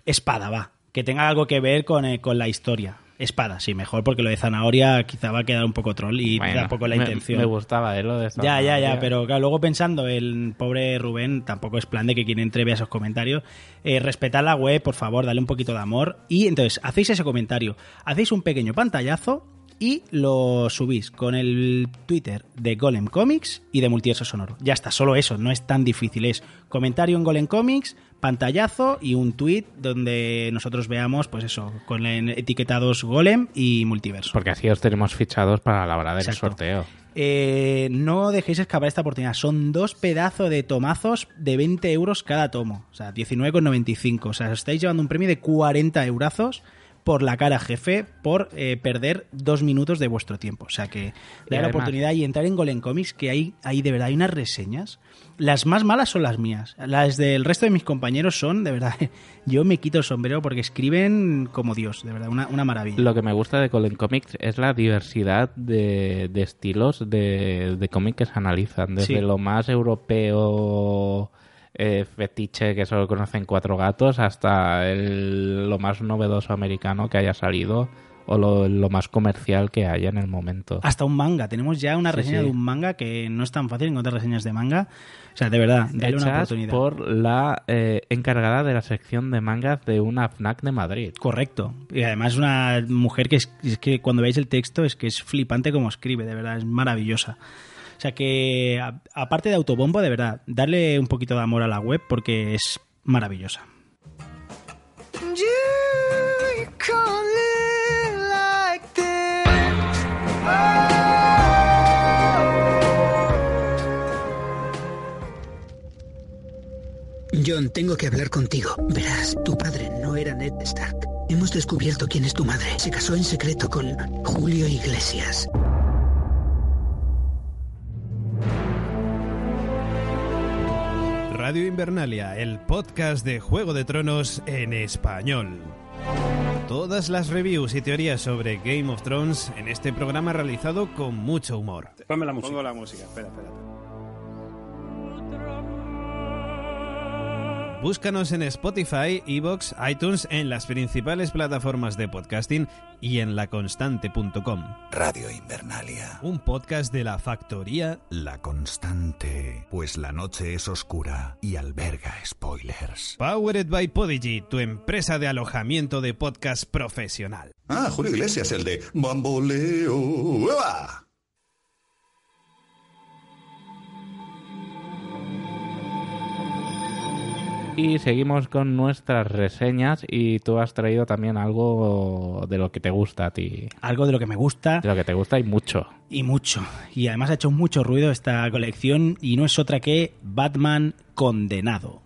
espada, va. Que tenga algo que ver con, eh, con la historia. Espada, sí, mejor, porque lo de zanahoria quizá va a quedar un poco troll y Bueno, tampoco la intención. Me, gustaba, ¿eh? Lo de esta Ya, ya, ya, zanahoria. pero claro, luego pensando, el pobre Rubén tampoco es plan de que quien entre vea esos comentarios. Eh, respetad la web, por favor, dale un poquito de amor. Y entonces, hacéis ese comentario, hacéis un pequeño pantallazo y lo subís con el Twitter de Golem Comics y de Multiverso Sonoro. Ya está, solo eso, no es tan difícil. Es comentario en Golem Comics, pantallazo y un tweet donde nosotros veamos, pues eso, con etiquetados Golem y Multiverso. Porque así os tenemos fichados para la hora del Exacto. sorteo. Eh, no dejéis escapar esta oportunidad. Son dos pedazos de tomazos de 20 euros cada tomo. O sea, 19,95. O sea, os estáis llevando un premio de 40 eurazos por la cara jefe por eh, perder dos minutos de vuestro tiempo. O sea que dar la oportunidad y entrar en Golem Comics, que hay, hay de verdad, hay unas reseñas. Las más malas son las mías. Las del resto de mis compañeros son, de verdad, yo me quito el sombrero porque escriben como Dios, de verdad, una, una maravilla. Lo que me gusta de Colin Comics es la diversidad de, de estilos de, de cómic que se analizan. Desde Sí. lo más europeo eh, fetiche que solo conocen cuatro gatos hasta el- lo más novedoso americano que haya salido o lo, lo más comercial que haya en el momento. hasta un manga. Tenemos ya una reseña sí. de un manga que no es tan fácil encontrar reseñas de manga. O sea, de verdad, dale una Hechas oportunidad. por la eh, encargada de la sección de mangas de una FNAC de Madrid. Correcto. Y además es una mujer que es, es que cuando veis el texto es que es flipante como escribe, de verdad, es maravillosa. O sea que, a- aparte de autobombo, de verdad, darle un poquito de amor a la web porque es maravillosa. John, tengo que hablar contigo. Verás, tu padre no era Ned Stark. Hemos descubierto quién es tu madre. Se casó en secreto con Julio Iglesias. Radio Invernalia, el podcast de Juego de Tronos en español. Todas las reviews y teorías sobre Game of Thrones en este programa realizado con mucho humor. Ponme la música. Pongo la música, espera, espera. Búscanos en Spotify, Evox, iTunes, en las principales plataformas de podcasting y en laconstante.com. Radio Invernalia. Un podcast de la factoría La constante, pues la noche es oscura y alberga spoilers. Powered by Podigy, tu empresa de alojamiento de podcast profesional. Ah, Julio Iglesias, el de Bamboleo. ¡Uah! Y seguimos con nuestras reseñas y tú has traído también algo de lo que te gusta a ti. Algo de lo que me gusta De lo que te gusta y mucho. y mucho. Y además ha hecho mucho ruido esta colección y no es otra que Batman Condenado.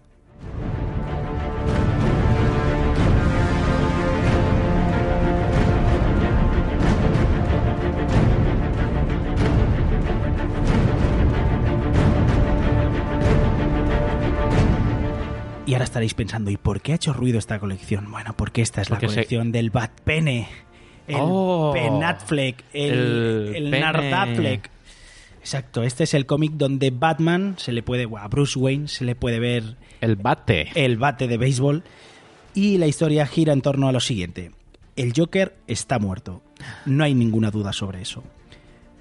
Y ahora estaréis pensando, ¿y por qué ha hecho ruido esta colección? Bueno, porque esta es Porque la se- colección del Batpene, el Oh, Penatfleck, el, el pene. Exacto, este es el cómic donde Batman se le puede, a Bruce Wayne se le puede ver El bate. el bate de béisbol y la historia gira en torno a lo siguiente. El Joker está muerto, no hay ninguna duda sobre eso.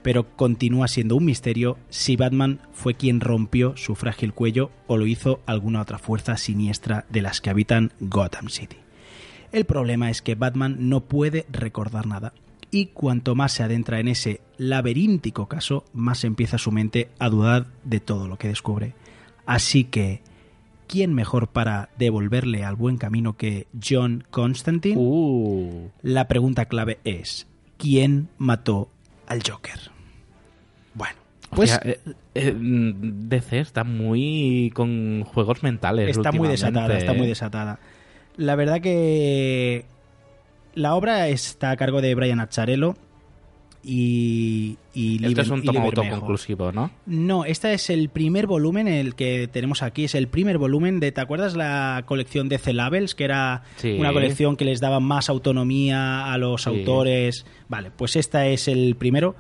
Pero continúa siendo un misterio si Batman fue quien rompió su frágil cuello o lo hizo alguna otra fuerza siniestra de las que habitan Gotham City. El problema es que Batman no puede recordar nada y cuanto más se adentra en ese laberíntico caso, más empieza su mente a dudar de todo lo que descubre. Así que, ¿quién mejor para devolverle al buen camino que John Constantine? Uh. La pregunta clave es, ¿quién mató al Joker? Bueno, pues Hostia, eh, eh, mm, DC está muy con juegos mentales. está muy desatada, está muy ¿eh? desatada. La verdad que la obra está a cargo de Brian Acharello y, y Este Liber- es un tomo autoconclusivo, ¿no? No, este es el primer volumen el que tenemos aquí. Es el primer volumen de, ¿te acuerdas la colección de C-Labels? Que era Sí. una colección que les daba más autonomía a los Sí. autores. Vale, pues esta es el primero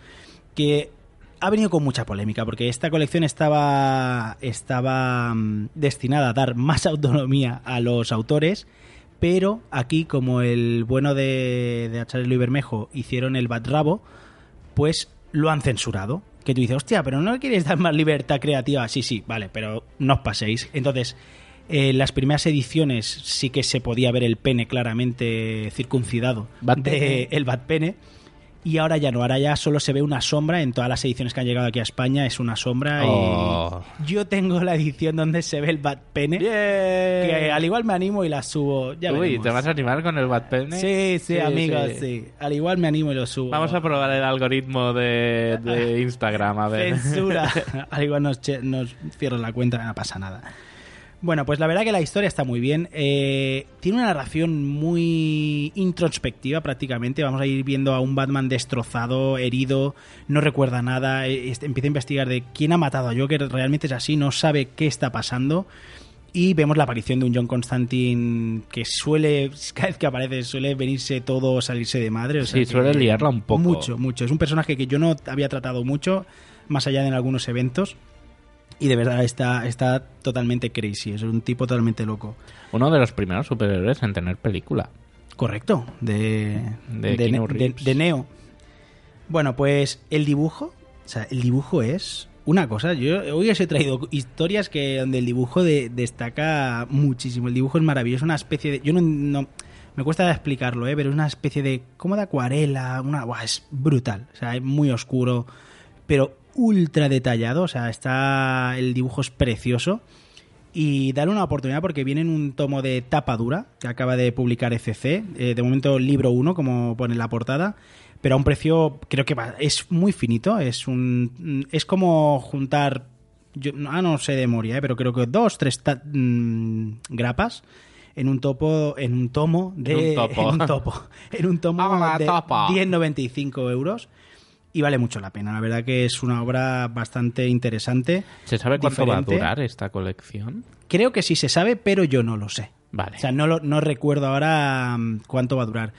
que ha venido con mucha polémica porque esta colección estaba, estaba mm, destinada a dar más autonomía a los autores. Pero aquí, como el bueno de, de Acharello y Bermejo hicieron el Batrabo, pues lo han censurado. Que tú dices, hostia, pero no le quieres dar más libertad creativa. Sí, sí, vale, pero no os paséis. Entonces, en las primeras ediciones sí que se podía ver el pene claramente circuncidado Bad de pene. el bad pene. Y ahora ya no, ahora ya solo se ve una sombra. En todas las ediciones que han llegado aquí a España es una sombra. Oh. Y yo tengo la edición donde se ve el bad pene. Que al igual me animo y la subo. Ya Uy, veremos. ¿te vas a animar con el Bad Pene? Sí, sí, amigos, sí. Al igual me animo y lo subo. Vamos a probar el algoritmo de, de Instagram, a ver. Censura. Al igual nos, nos cierran la cuenta, no pasa nada. Bueno, pues la verdad que la historia está muy bien. Eh, tiene una narración muy introspectiva prácticamente. Vamos a ir viendo a un Batman destrozado, herido, no recuerda nada. eh, este- empieza a investigar de quién ha matado a Joker. Realmente es así, no sabe qué está pasando. Y vemos la aparición de un John Constantine que suele, cada vez que aparece, suele venirse todo, salirse de madre. o sea Sí, suele liarla un poco. Mucho, mucho. Es un personaje que yo no había tratado mucho, más allá de en algunos eventos. Y de verdad está, está totalmente crazy. Es un tipo totalmente loco. Uno de los primeros superhéroes en tener película. Correcto, de, De de, Neo. Bueno, pues el dibujo, o sea, el dibujo es una cosa. Yo hoy os he traído historias que donde el dibujo de- destaca muchísimo. El dibujo es maravilloso, una especie de, yo no, no- me cuesta explicarlo, ¿eh? pero es una especie de como de acuarela, una, buah, es brutal, o sea, es muy oscuro, pero ultra detallado, o sea, está el dibujo es precioso y darle una oportunidad porque viene en un tomo de tapa dura que acaba de publicar ECC, eh, de momento libro 1 como pone en la portada, pero a un precio creo que va- es muy finito, es un es como juntar yo ah, no sé de memoria, eh, pero creo que dos, tres ta- mm, grapas en un topo en un tomo de En un topo. en un topo, en un tomo de topo. 10.95 euros y vale mucho la pena. La verdad que es una obra bastante interesante. ¿Se sabe cuánto va a durar esta colección? Creo que sí se sabe, pero yo no lo sé. Vale. O sea, no, lo- no recuerdo ahora mm, cuánto va a durar.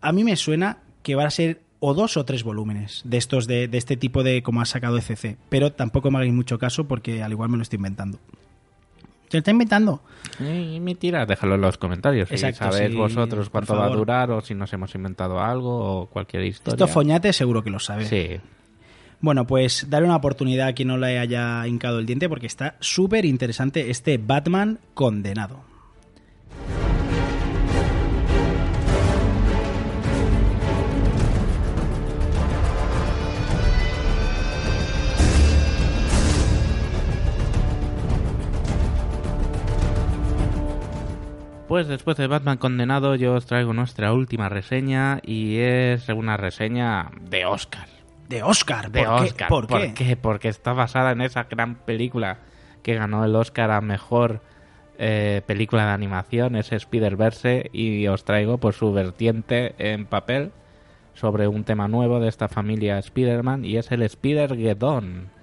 A mí me suena que van a ser o dos o tres volúmenes de estos de, de este tipo de como ha sacado ECC. Pero tampoco me hagáis mucho caso porque al igual me lo estoy inventando. ¿Se lo está inventando? Y mentira, déjalo en los comentarios. Exacto, si sabéis sí, vosotros cuánto va a durar o si nos hemos inventado algo o cualquier historia. Esto Foñate seguro que lo sabe. Sí. Bueno, pues darle una oportunidad a quien no le haya hincado el diente porque está súper interesante este Batman condenado. Pues después de Batman condenado yo os traigo nuestra última reseña y es una reseña de Oscar. De Oscar, De ¿por qué? Oscar. ¿Por qué? Porque está basada en esa gran película que ganó el Oscar a mejor eh, película de animación, es Spider-Verse, y os traigo por su vertiente en papel sobre un tema nuevo de esta familia Spider-Man y es el Spider-Geddon.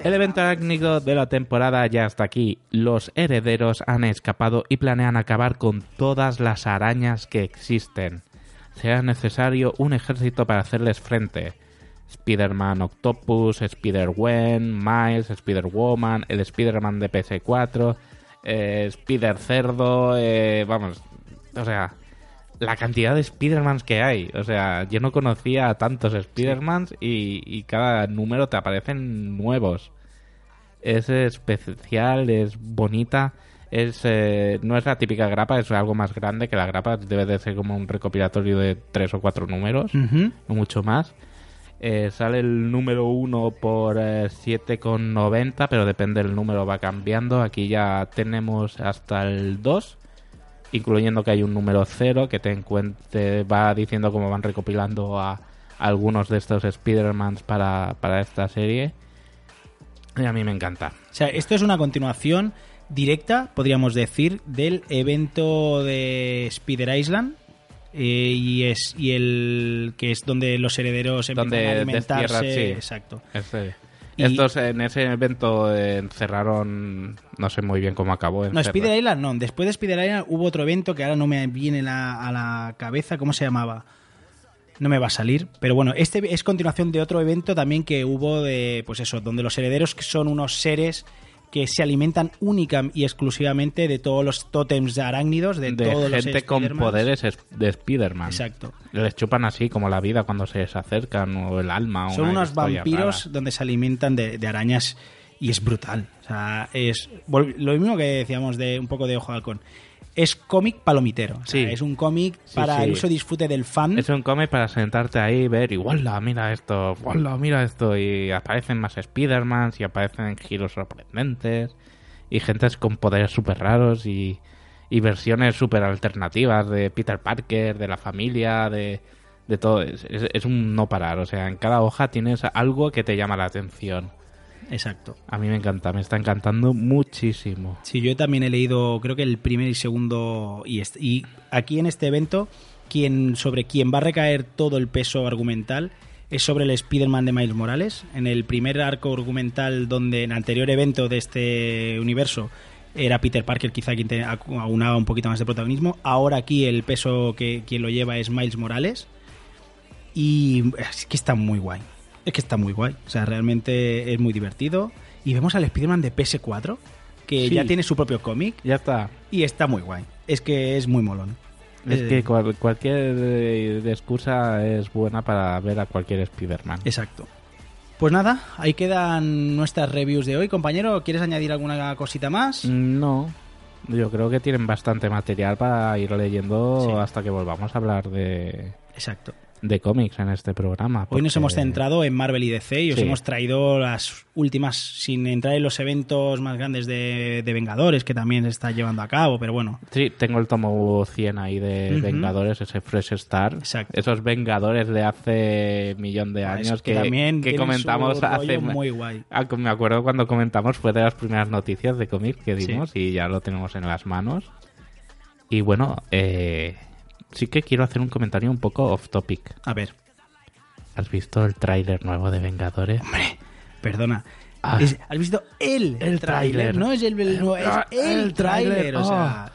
El evento técnico de la temporada ya está aquí. Los herederos han escapado y planean acabar con todas las arañas que existen. Será necesario un ejército para hacerles frente. Spider-Man Octopus, Spider-Gwen, Miles, Spider-Woman, el Spider-Man de PS4, eh, Spider-Cerdo, eh, vamos, o sea, la cantidad de Spider-Mans que hay. O sea, yo no conocía a tantos Spider-Mans y, y cada número te aparecen nuevos. Es especial, es bonita. Es, eh, no es la típica grapa, es algo más grande que la grapa. Debe de ser como un recopilatorio de tres o cuatro números, no mucho más. Eh, sale el número 1 por eh, 7,90, pero depende del número, va cambiando. Aquí ya tenemos hasta el 2, incluyendo que hay un número 0 que te encuentre, va diciendo cómo van recopilando a algunos de estos Spider-Mans para, para esta serie. Y a mí me encanta. O sea, esto es una continuación directa, podríamos decir, del evento de Spider Island. eh, y es y el que es donde los herederos empiezan a Donde alimentarse destierran, sí. exacto Ese- Y- Estos en ese evento encerraron, no sé muy bien cómo acabó. no Spider Island no después de Spider Island hubo otro evento que ahora no me viene la- a la cabeza cómo se llamaba no me va a salir pero bueno este es continuación de otro evento también que hubo de pues eso donde los herederos que son unos seres que se alimentan única y exclusivamente de todos los tótems de arácnidos de, de todos los gente con poderes es- de Spider-Man. Exacto. Les chupan así como la vida cuando se les acercan o el alma. Son unos vampiros rara. donde se alimentan de, de arañas y es brutal. O sea, es lo mismo que decíamos de un poco de Ojo de Halcón. Es cómic palomitero. O sea, Sí. es un cómic Sí, para sí. el uso y disfrute del fan. Es un cómic para sentarte ahí y ver, y ¡wala! Mira esto, ¡wala! Mira esto. Y aparecen más Spider-Man y aparecen giros sorprendentes. Y gentes con poderes súper raros y, y versiones súper alternativas de Peter Parker, de la familia, de, de todo. Es, es- es un no parar. O sea, en cada hoja tienes algo que te llama la atención. Exacto. A mí me encanta, me está encantando muchísimo. Sí, yo también he leído, creo que el primer y segundo. Y, y aquí en este evento, quien, sobre quien va a recaer todo el peso argumental es sobre el Spider-Man de Miles Morales. En el primer arco argumental, donde en el anterior evento de este universo era Peter Parker, quizá quien te aunaba un poquito más de protagonismo. Ahora aquí el peso que quien lo lleva es Miles Morales. Y es que está muy guay. Es que está muy guay. O sea, realmente es muy divertido. Y vemos al Spider-Man de PS4, que Sí. ya tiene su propio cómic. Ya está. Y está muy guay. Es que es muy molón. Es Eh, que cual- cualquier eh, excusa es buena para ver a cualquier Spider-Man. Exacto. Pues nada, ahí quedan nuestras reviews de hoy, compañero. ¿Quieres añadir alguna cosita más? Mm, No, yo creo que tienen bastante material para ir leyendo Sí. hasta que volvamos a hablar de, Exacto. De cómics en este programa. Hoy nos hemos centrado en Marvel y DC y os Sí. hemos traído las últimas, sin entrar en los eventos más grandes de, de Vengadores, que también se está llevando a cabo, pero bueno. Sí, tengo el tomo 100 ahí de. Vengadores, ese Fresh Start. Exacto. Esos Vengadores de hace millón de Ah, es años que que, también que comentamos hace... muy guay. Ah, Me acuerdo cuando comentamos, fue de las primeras noticias de cómic que dimos y ya lo tenemos en las manos. Y bueno, eh, sí que quiero hacer un comentario un poco off topic. A ver, ¿Has visto el tráiler nuevo de Vengadores? perdona. Ah. Es- ¿Has visto el, El tráiler? No es el, el- no, es el, el tráiler. tráiler, O sea,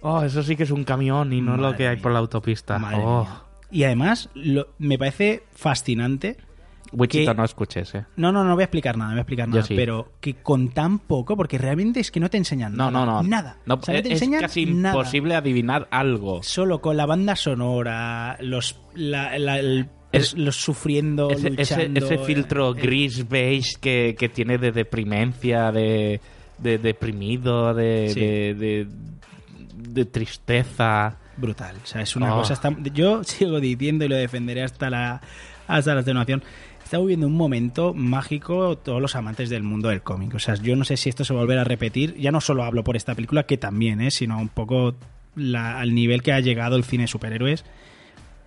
Oh, eso sí que es un camión y no lo que hay mía. por la autopista. Oh. Y además, lo- me parece fascinante. Wichita, que- no escuches, eh. No, no, no voy a explicar nada, no voy a explicar nada. sí. Pero que con tan poco, porque realmente es que no te enseñan No, nada. no, no. Nada. No, O sea, no te es casi nada. imposible adivinar algo. Solo con la banda sonora, los, la- la- el- Es- los sufriendo, Ese, ese- luchando. ese eh, filtro eh, gris beige que, que tiene de deprimencia, de, de deprimido, de, Sí. de, de- de tristeza. brutal. O sea, es una Oh. cosa. hasta- yo sigo diciendo y lo defenderé hasta la, hasta la extenuación. Estamos viviendo un momento mágico todos los amantes del mundo del cómic. O sea, yo no sé si esto se va a repetir. Ya no solo hablo por esta película, que también, ¿eh? sino un poco la- al nivel que ha llegado el cine de superhéroes.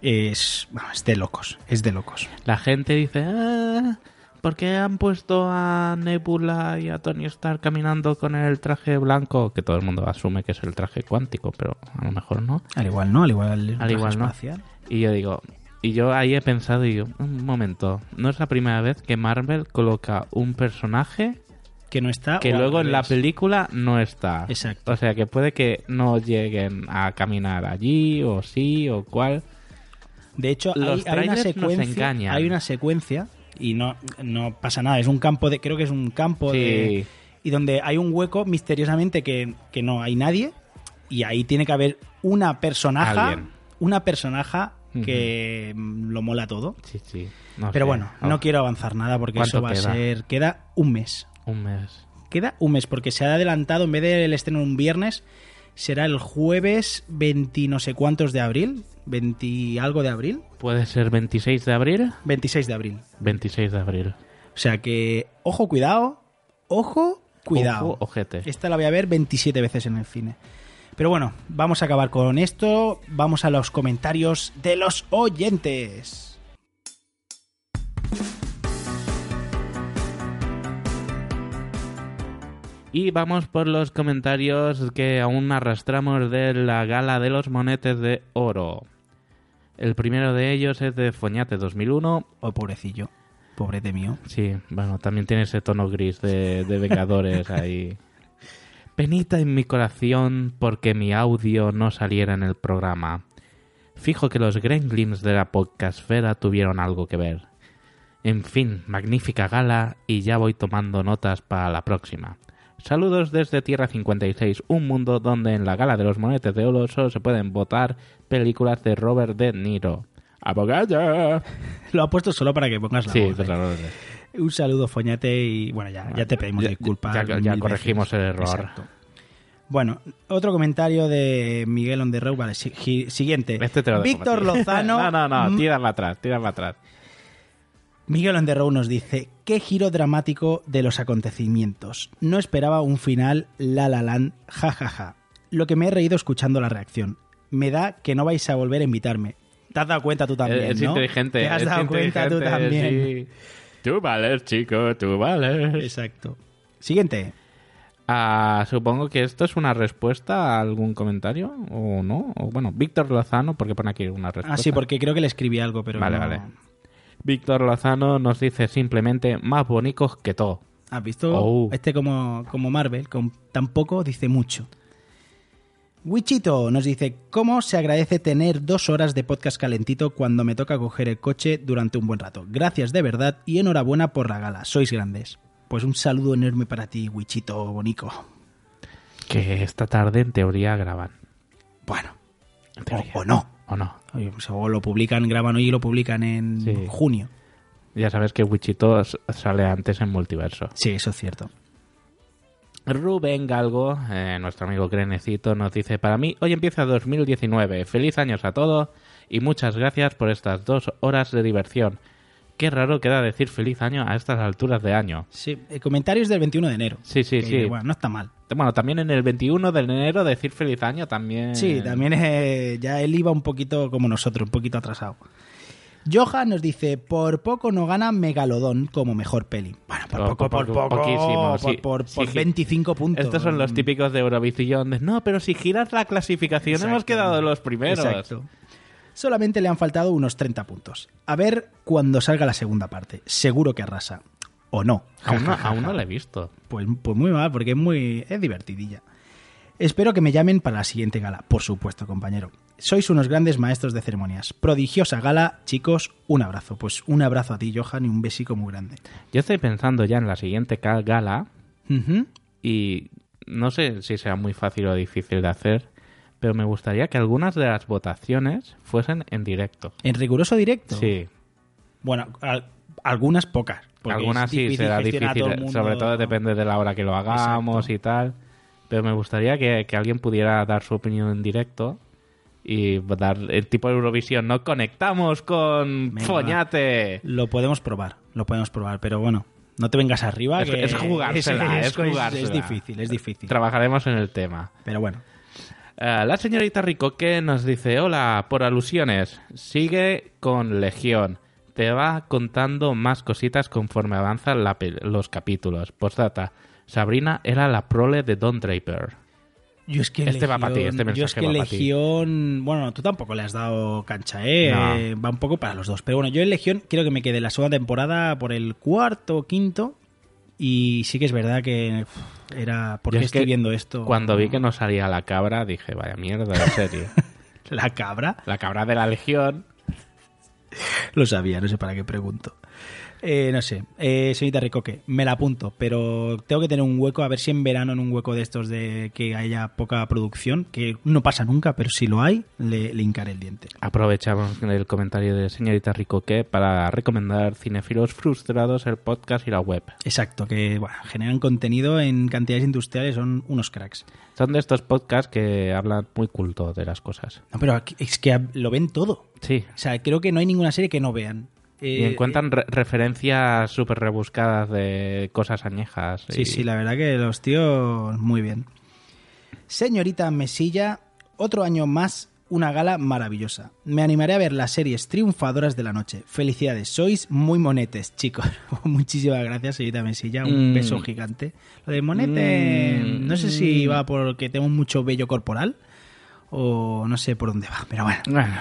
Es, bueno, es de locos. Es de locos. La gente dice, ah, ¿por qué han puesto a Nebula y a Tony Stark caminando con el traje blanco? Que todo el mundo asume que es el traje cuántico, pero a lo mejor no. Al igual no, al igual, Al igual no. espacial. Y yo digo, y yo ahí he pensado y digo, un momento, no es la primera vez que Marvel coloca un personaje Que no está. que luego en la película no está. Exacto. O sea que puede que no lleguen a caminar allí o sí o cuál. De hecho, hay, Los hay una nos secuencia. Hay una secuencia y no, no pasa nada. Es un campo de. Creo que es un campo de. Sí. Y donde hay un hueco misteriosamente que, que no hay nadie. Y ahí tiene que haber una personaja. Alguien. Una personaja que mm, lo mola todo. Sí, sí. No Pero sé. bueno, Oh, no quiero avanzar nada porque ¿Cuánto eso va queda? a ser. Queda un mes. Un mes. queda un mes porque se ha adelantado, en vez del estreno un viernes, será el jueves 20 no sé cuántos de abril, 20 algo de abril, ¿Puede ser 26 de abril? 26 de abril. 26 de abril. O sea que, ojo, cuidado, ojo, cuidado. Ojo, ojete. Esta la voy a ver 27 veces en el cine. Pero bueno, vamos a acabar con esto. Vamos a los comentarios de los oyentes. Y vamos por los comentarios que aún arrastramos de la gala de los monetes de oro. El primero de ellos es de Foñate 2001. Oh, pobrecillo. Pobre de mío. Sí, bueno, también tiene ese tono gris de, de Vengadores ahí. Penita en mi corazón porque mi audio no saliera en el programa. Fijo que los gremlins de la podcastfera tuvieron algo que ver. En fin, magnífica gala y ya voy tomando notas para la próxima. Saludos desde Tierra 56, un mundo donde en la gala de los monetes de oro solo se pueden votar películas de Robert De Niro. ¡Abogada! Lo ha puesto solo para que pongas la Sí, voz, ¿eh? Un saludo, Foñate, y bueno, ya, ya te pedimos disculpas. ya- corregimos el error. Exacto. Bueno, otro comentario de Miguel on the road. Vale, si- siguiente. Este te lo Víctor. Lozano. no, no, no, para atrás, tira para atrás. Miguel on the road nos dice: ¿Qué giro dramático de los acontecimientos? No esperaba un final la la land, jajaja. Lo que me he reído escuchando la reacción. Me da que no vais a volver a invitarme. Te has dado cuenta tú también, es ¿no? inteligente. Te has dado cuenta tú también. sí. Tú vales, chico, tú vales. Exacto. Siguiente. Ah, supongo que esto es una respuesta a algún comentario, o no. O, bueno, Víctor Lozano, porque pone aquí una respuesta. Ah, sí, porque creo que le escribí algo, pero. Vale, no- vale. Víctor Lozano nos dice simplemente más bonitos que todo. ¿Has visto? Oh. Este como, como Marvel, con tan poco dice mucho. Wichito nos dice, ¿cómo se agradece tener dos horas de podcast calentito cuando me toca coger el coche durante un buen rato? Gracias de verdad y enhorabuena por la gala, sois grandes. Pues un saludo enorme para ti, Wichito Bonico. Que esta tarde en teoría graban. Bueno, En o, no. O no. Pues o lo publican, graban hoy y lo publican en Sí. junio. Ya sabes que Wichito sale antes en multiverso. Sí, eso es cierto. Rubén Galgo, eh, nuestro amigo Grenecito, nos dice, para mí hoy empieza 2019, feliz años a todos y muchas gracias por estas dos horas de diversión. Qué raro queda decir feliz año a estas alturas de año. Sí, eh, comentarios del 21 de enero. Sí, sí, Que, sí. Bueno, no está mal. Bueno, también en el 21 de enero decir feliz año también... Sí, también eh, ya él iba un poquito como nosotros, un poquito atrasado. Johan nos dice, por poco no gana Megalodón como mejor peli. Bueno, por Por poco, por poco, poco, poquísimo, por, sí. por- Sí, por sí. 25 puntos. Estos son los típicos de Eurovisión. no, pero si giras la clasificación hemos quedado los primeros. Exacto. Solamente le han faltado unos 30 puntos. A ver cuando salga la segunda parte. Seguro que arrasa. O no. Aún no, aún no la he visto. Pues, pues muy mal, porque es muy es divertidilla. Espero que me llamen para la siguiente gala, por supuesto, compañero. Sois unos grandes maestros de ceremonias. Prodigiosa gala, chicos, un abrazo. Pues un abrazo a ti, Johan, y un besico muy grande. Yo estoy pensando ya en la siguiente gala y no sé si será muy fácil o difícil de hacer, pero me gustaría que algunas de las votaciones fuesen en directo. ¿En riguroso directo? Sí, Bueno, al- algunas pocas. algunas sí será difícil, todo el mundo. sobre todo depende de la hora que lo hagamos y tal, pero me gustaría que, que alguien pudiera dar su opinión en directo y dar el tipo de Eurovisión. No conectamos con Venga, Foñate. Lo podemos probar, lo podemos probar, pero bueno, no te vengas arriba. Es, que es jugársela, es, es, jugársela. es difícil, es difícil. Trabajaremos en el tema. Pero bueno, Eh, la señorita Ricoque nos dice, hola, por alusiones, sigue con Legión. Te va contando más cositas conforme avanzan la los capítulos. Postdata, Sabrina era la prole de Don Draper. Yo es que Este va pa' ti, este Legión- yo es mensaje que va pa' ti. Legión, bueno, tú tampoco le has dado cancha, eh, No. Eh, va un poco para los dos, pero bueno, yo en Legión creo que me quedé la segunda temporada por el cuarto o quinto y sí que es verdad que era ¿por Yo qué es estoy que viendo esto? Cuando vi que no salía la cabra, dije, vaya mierda de serie. la cabra la cabra de la Legión. Lo sabía, no sé para qué pregunto. Eh, no sé, eh, señorita Ricoque, me la apunto, pero tengo que tener un hueco, a ver si en verano en un hueco de estos de que haya poca producción, que no pasa nunca, pero si lo hay, le, le hincaré el diente. Aprovechamos el comentario de señorita Ricoque para recomendar Cinefilos Frustrados, el podcast y la web. Exacto, que bueno, generan contenido en cantidades industriales, son unos cracks. Son de estos podcasts que hablan muy culto de las cosas. No, pero es que lo ven todo. Sí. O sea, creo que no hay ninguna serie que no vean. Y Eh, encuentran re- referencias súper rebuscadas de cosas añejas. Sí, sí, la verdad que los tíos muy bien. Señorita Mesilla, otro año más, una gala maravillosa. Me animaré a ver las series triunfadoras de la noche. Felicidades, sois muy monetes, chicos. Muchísimas gracias, señorita Mesilla. Un Mm. beso gigante. Lo de monete, Mm. no sé si va porque tengo mucho vello corporal o no sé por dónde va, pero bueno. Bueno.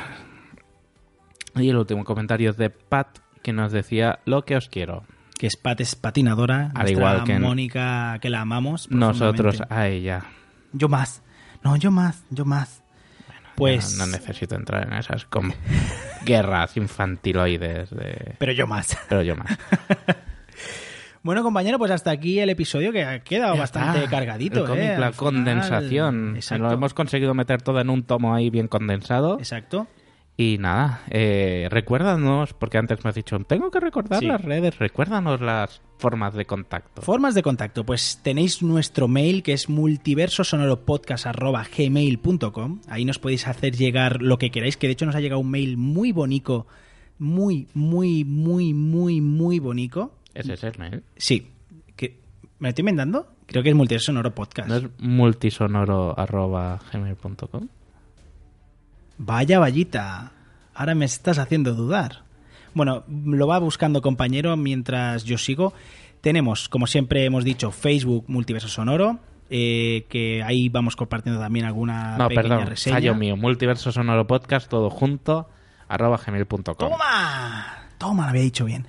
Y el último comentario es de Pat, que nos decía lo que os quiero. Que es Pat es patinadora, Al igual que Mónica, que la amamos. Nosotros a ella. Yo más. No, yo más, yo más. Pues. No, no necesito entrar en esas como guerras infantiloides de... Pero yo más. Pero yo más. Bueno, compañero, pues hasta aquí el episodio que ha quedado Ya bastante está. cargadito. El cómic, ¿eh? la final, condensación. Exacto. Lo hemos conseguido meter todo en un tomo ahí bien condensado. Exacto. Y nada, eh, recuérdanos, porque antes me has dicho, tengo que recordar Sí. las redes, recuérdanos las formas de contacto. Formas de contacto, pues tenéis nuestro mail que es multiversosonoropodcast.gmail.com Ahí nos podéis hacer llegar lo que queráis, que de hecho nos ha llegado un mail muy bonito, muy, muy, muy, muy, muy bonito. Ese es el mail. Sí. ¿Me lo estoy inventando? Creo que es Multiverso Sonoro Podcast. ¿No es multisonoro.gmail.com? Vaya vallita. Ahora me estás haciendo dudar. Bueno, lo va buscando compañero mientras yo sigo. Tenemos, como siempre hemos dicho, Facebook Multiverso Sonoro, eh, que ahí vamos compartiendo también alguna No, pequeña perdón, reseña. fallo mío. Multiverso Sonoro Podcast, todo junto, arroba gmail.com. ¡Toma! Toma, lo había dicho bien.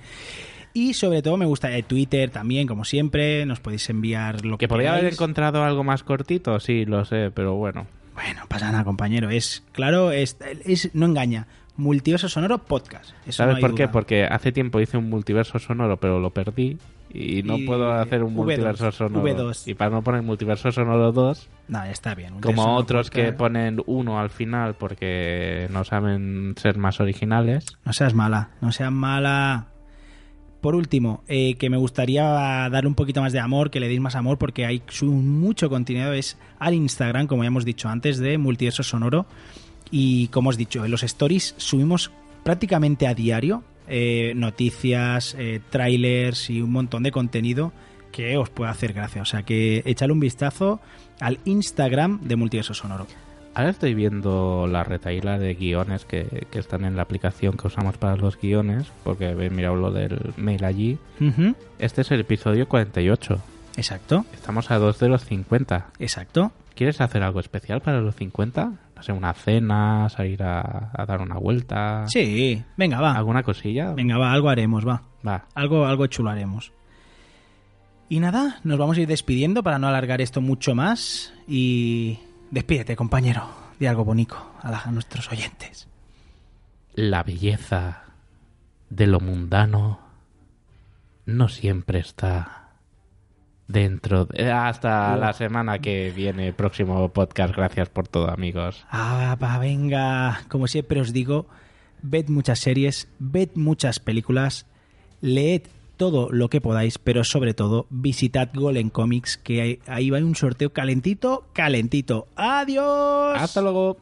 Y sobre todo me gusta eh, Twitter también, como siempre. Nos podéis enviar lo que ¿Que podría haber encontrado algo más cortito? Sí, lo sé, pero bueno. Bueno, pasa nada, compañero. Es claro, es, es- no engaña. Multiverso Sonoro Podcast. Eso ¿Sabes no por qué? Porque hace tiempo hice un multiverso sonoro, pero lo perdí. Y no Y- puedo hacer un V2, multiverso sonoro. V2. Y para no poner multiverso sonoro 2, No, está bien. Como otros que ponen uno al final porque no saben ser más originales. No seas mala, no seas mala. Por último, eh, que me gustaría darle un poquito más de amor, que le deis más amor, porque hay mucho contenido, es al Instagram, como ya hemos dicho antes, de Multiverso Sonoro. Y como os he dicho, en los stories subimos prácticamente a diario eh, noticias, eh, trailers y un montón de contenido que os puede hacer gracia. O sea que echadle un vistazo al Instagram de Multiverso Sonoro. Ahora estoy viendo la retaíla de guiones que, que están en la aplicación que usamos para los guiones, porque he mirado lo del mail allí. Este es el episodio 48. Exacto, Estamos a dos de los 50. exacto. ¿Quieres hacer algo especial para los 50? No sé, una cena, salir a, a dar una vuelta. Sí, venga, va. ¿Alguna cosilla? Venga, va, algo haremos, va. Va. Algo, algo chulo haremos. Y nada, nos vamos a ir despidiendo para no alargar esto mucho más. Y despídete, compañero. Di algo bonito a, a nuestros oyentes. La belleza de lo mundano no siempre está dentro. de- Hasta la semana que viene, próximo podcast. Gracias por todo, amigos. Ah, va, venga. Como siempre os digo, ved muchas series, ved muchas películas, leed todo lo que podáis, pero sobre todo visitad Golem Comics, que ahí- va un sorteo calentito, calentito. ¡Adiós! Hasta luego.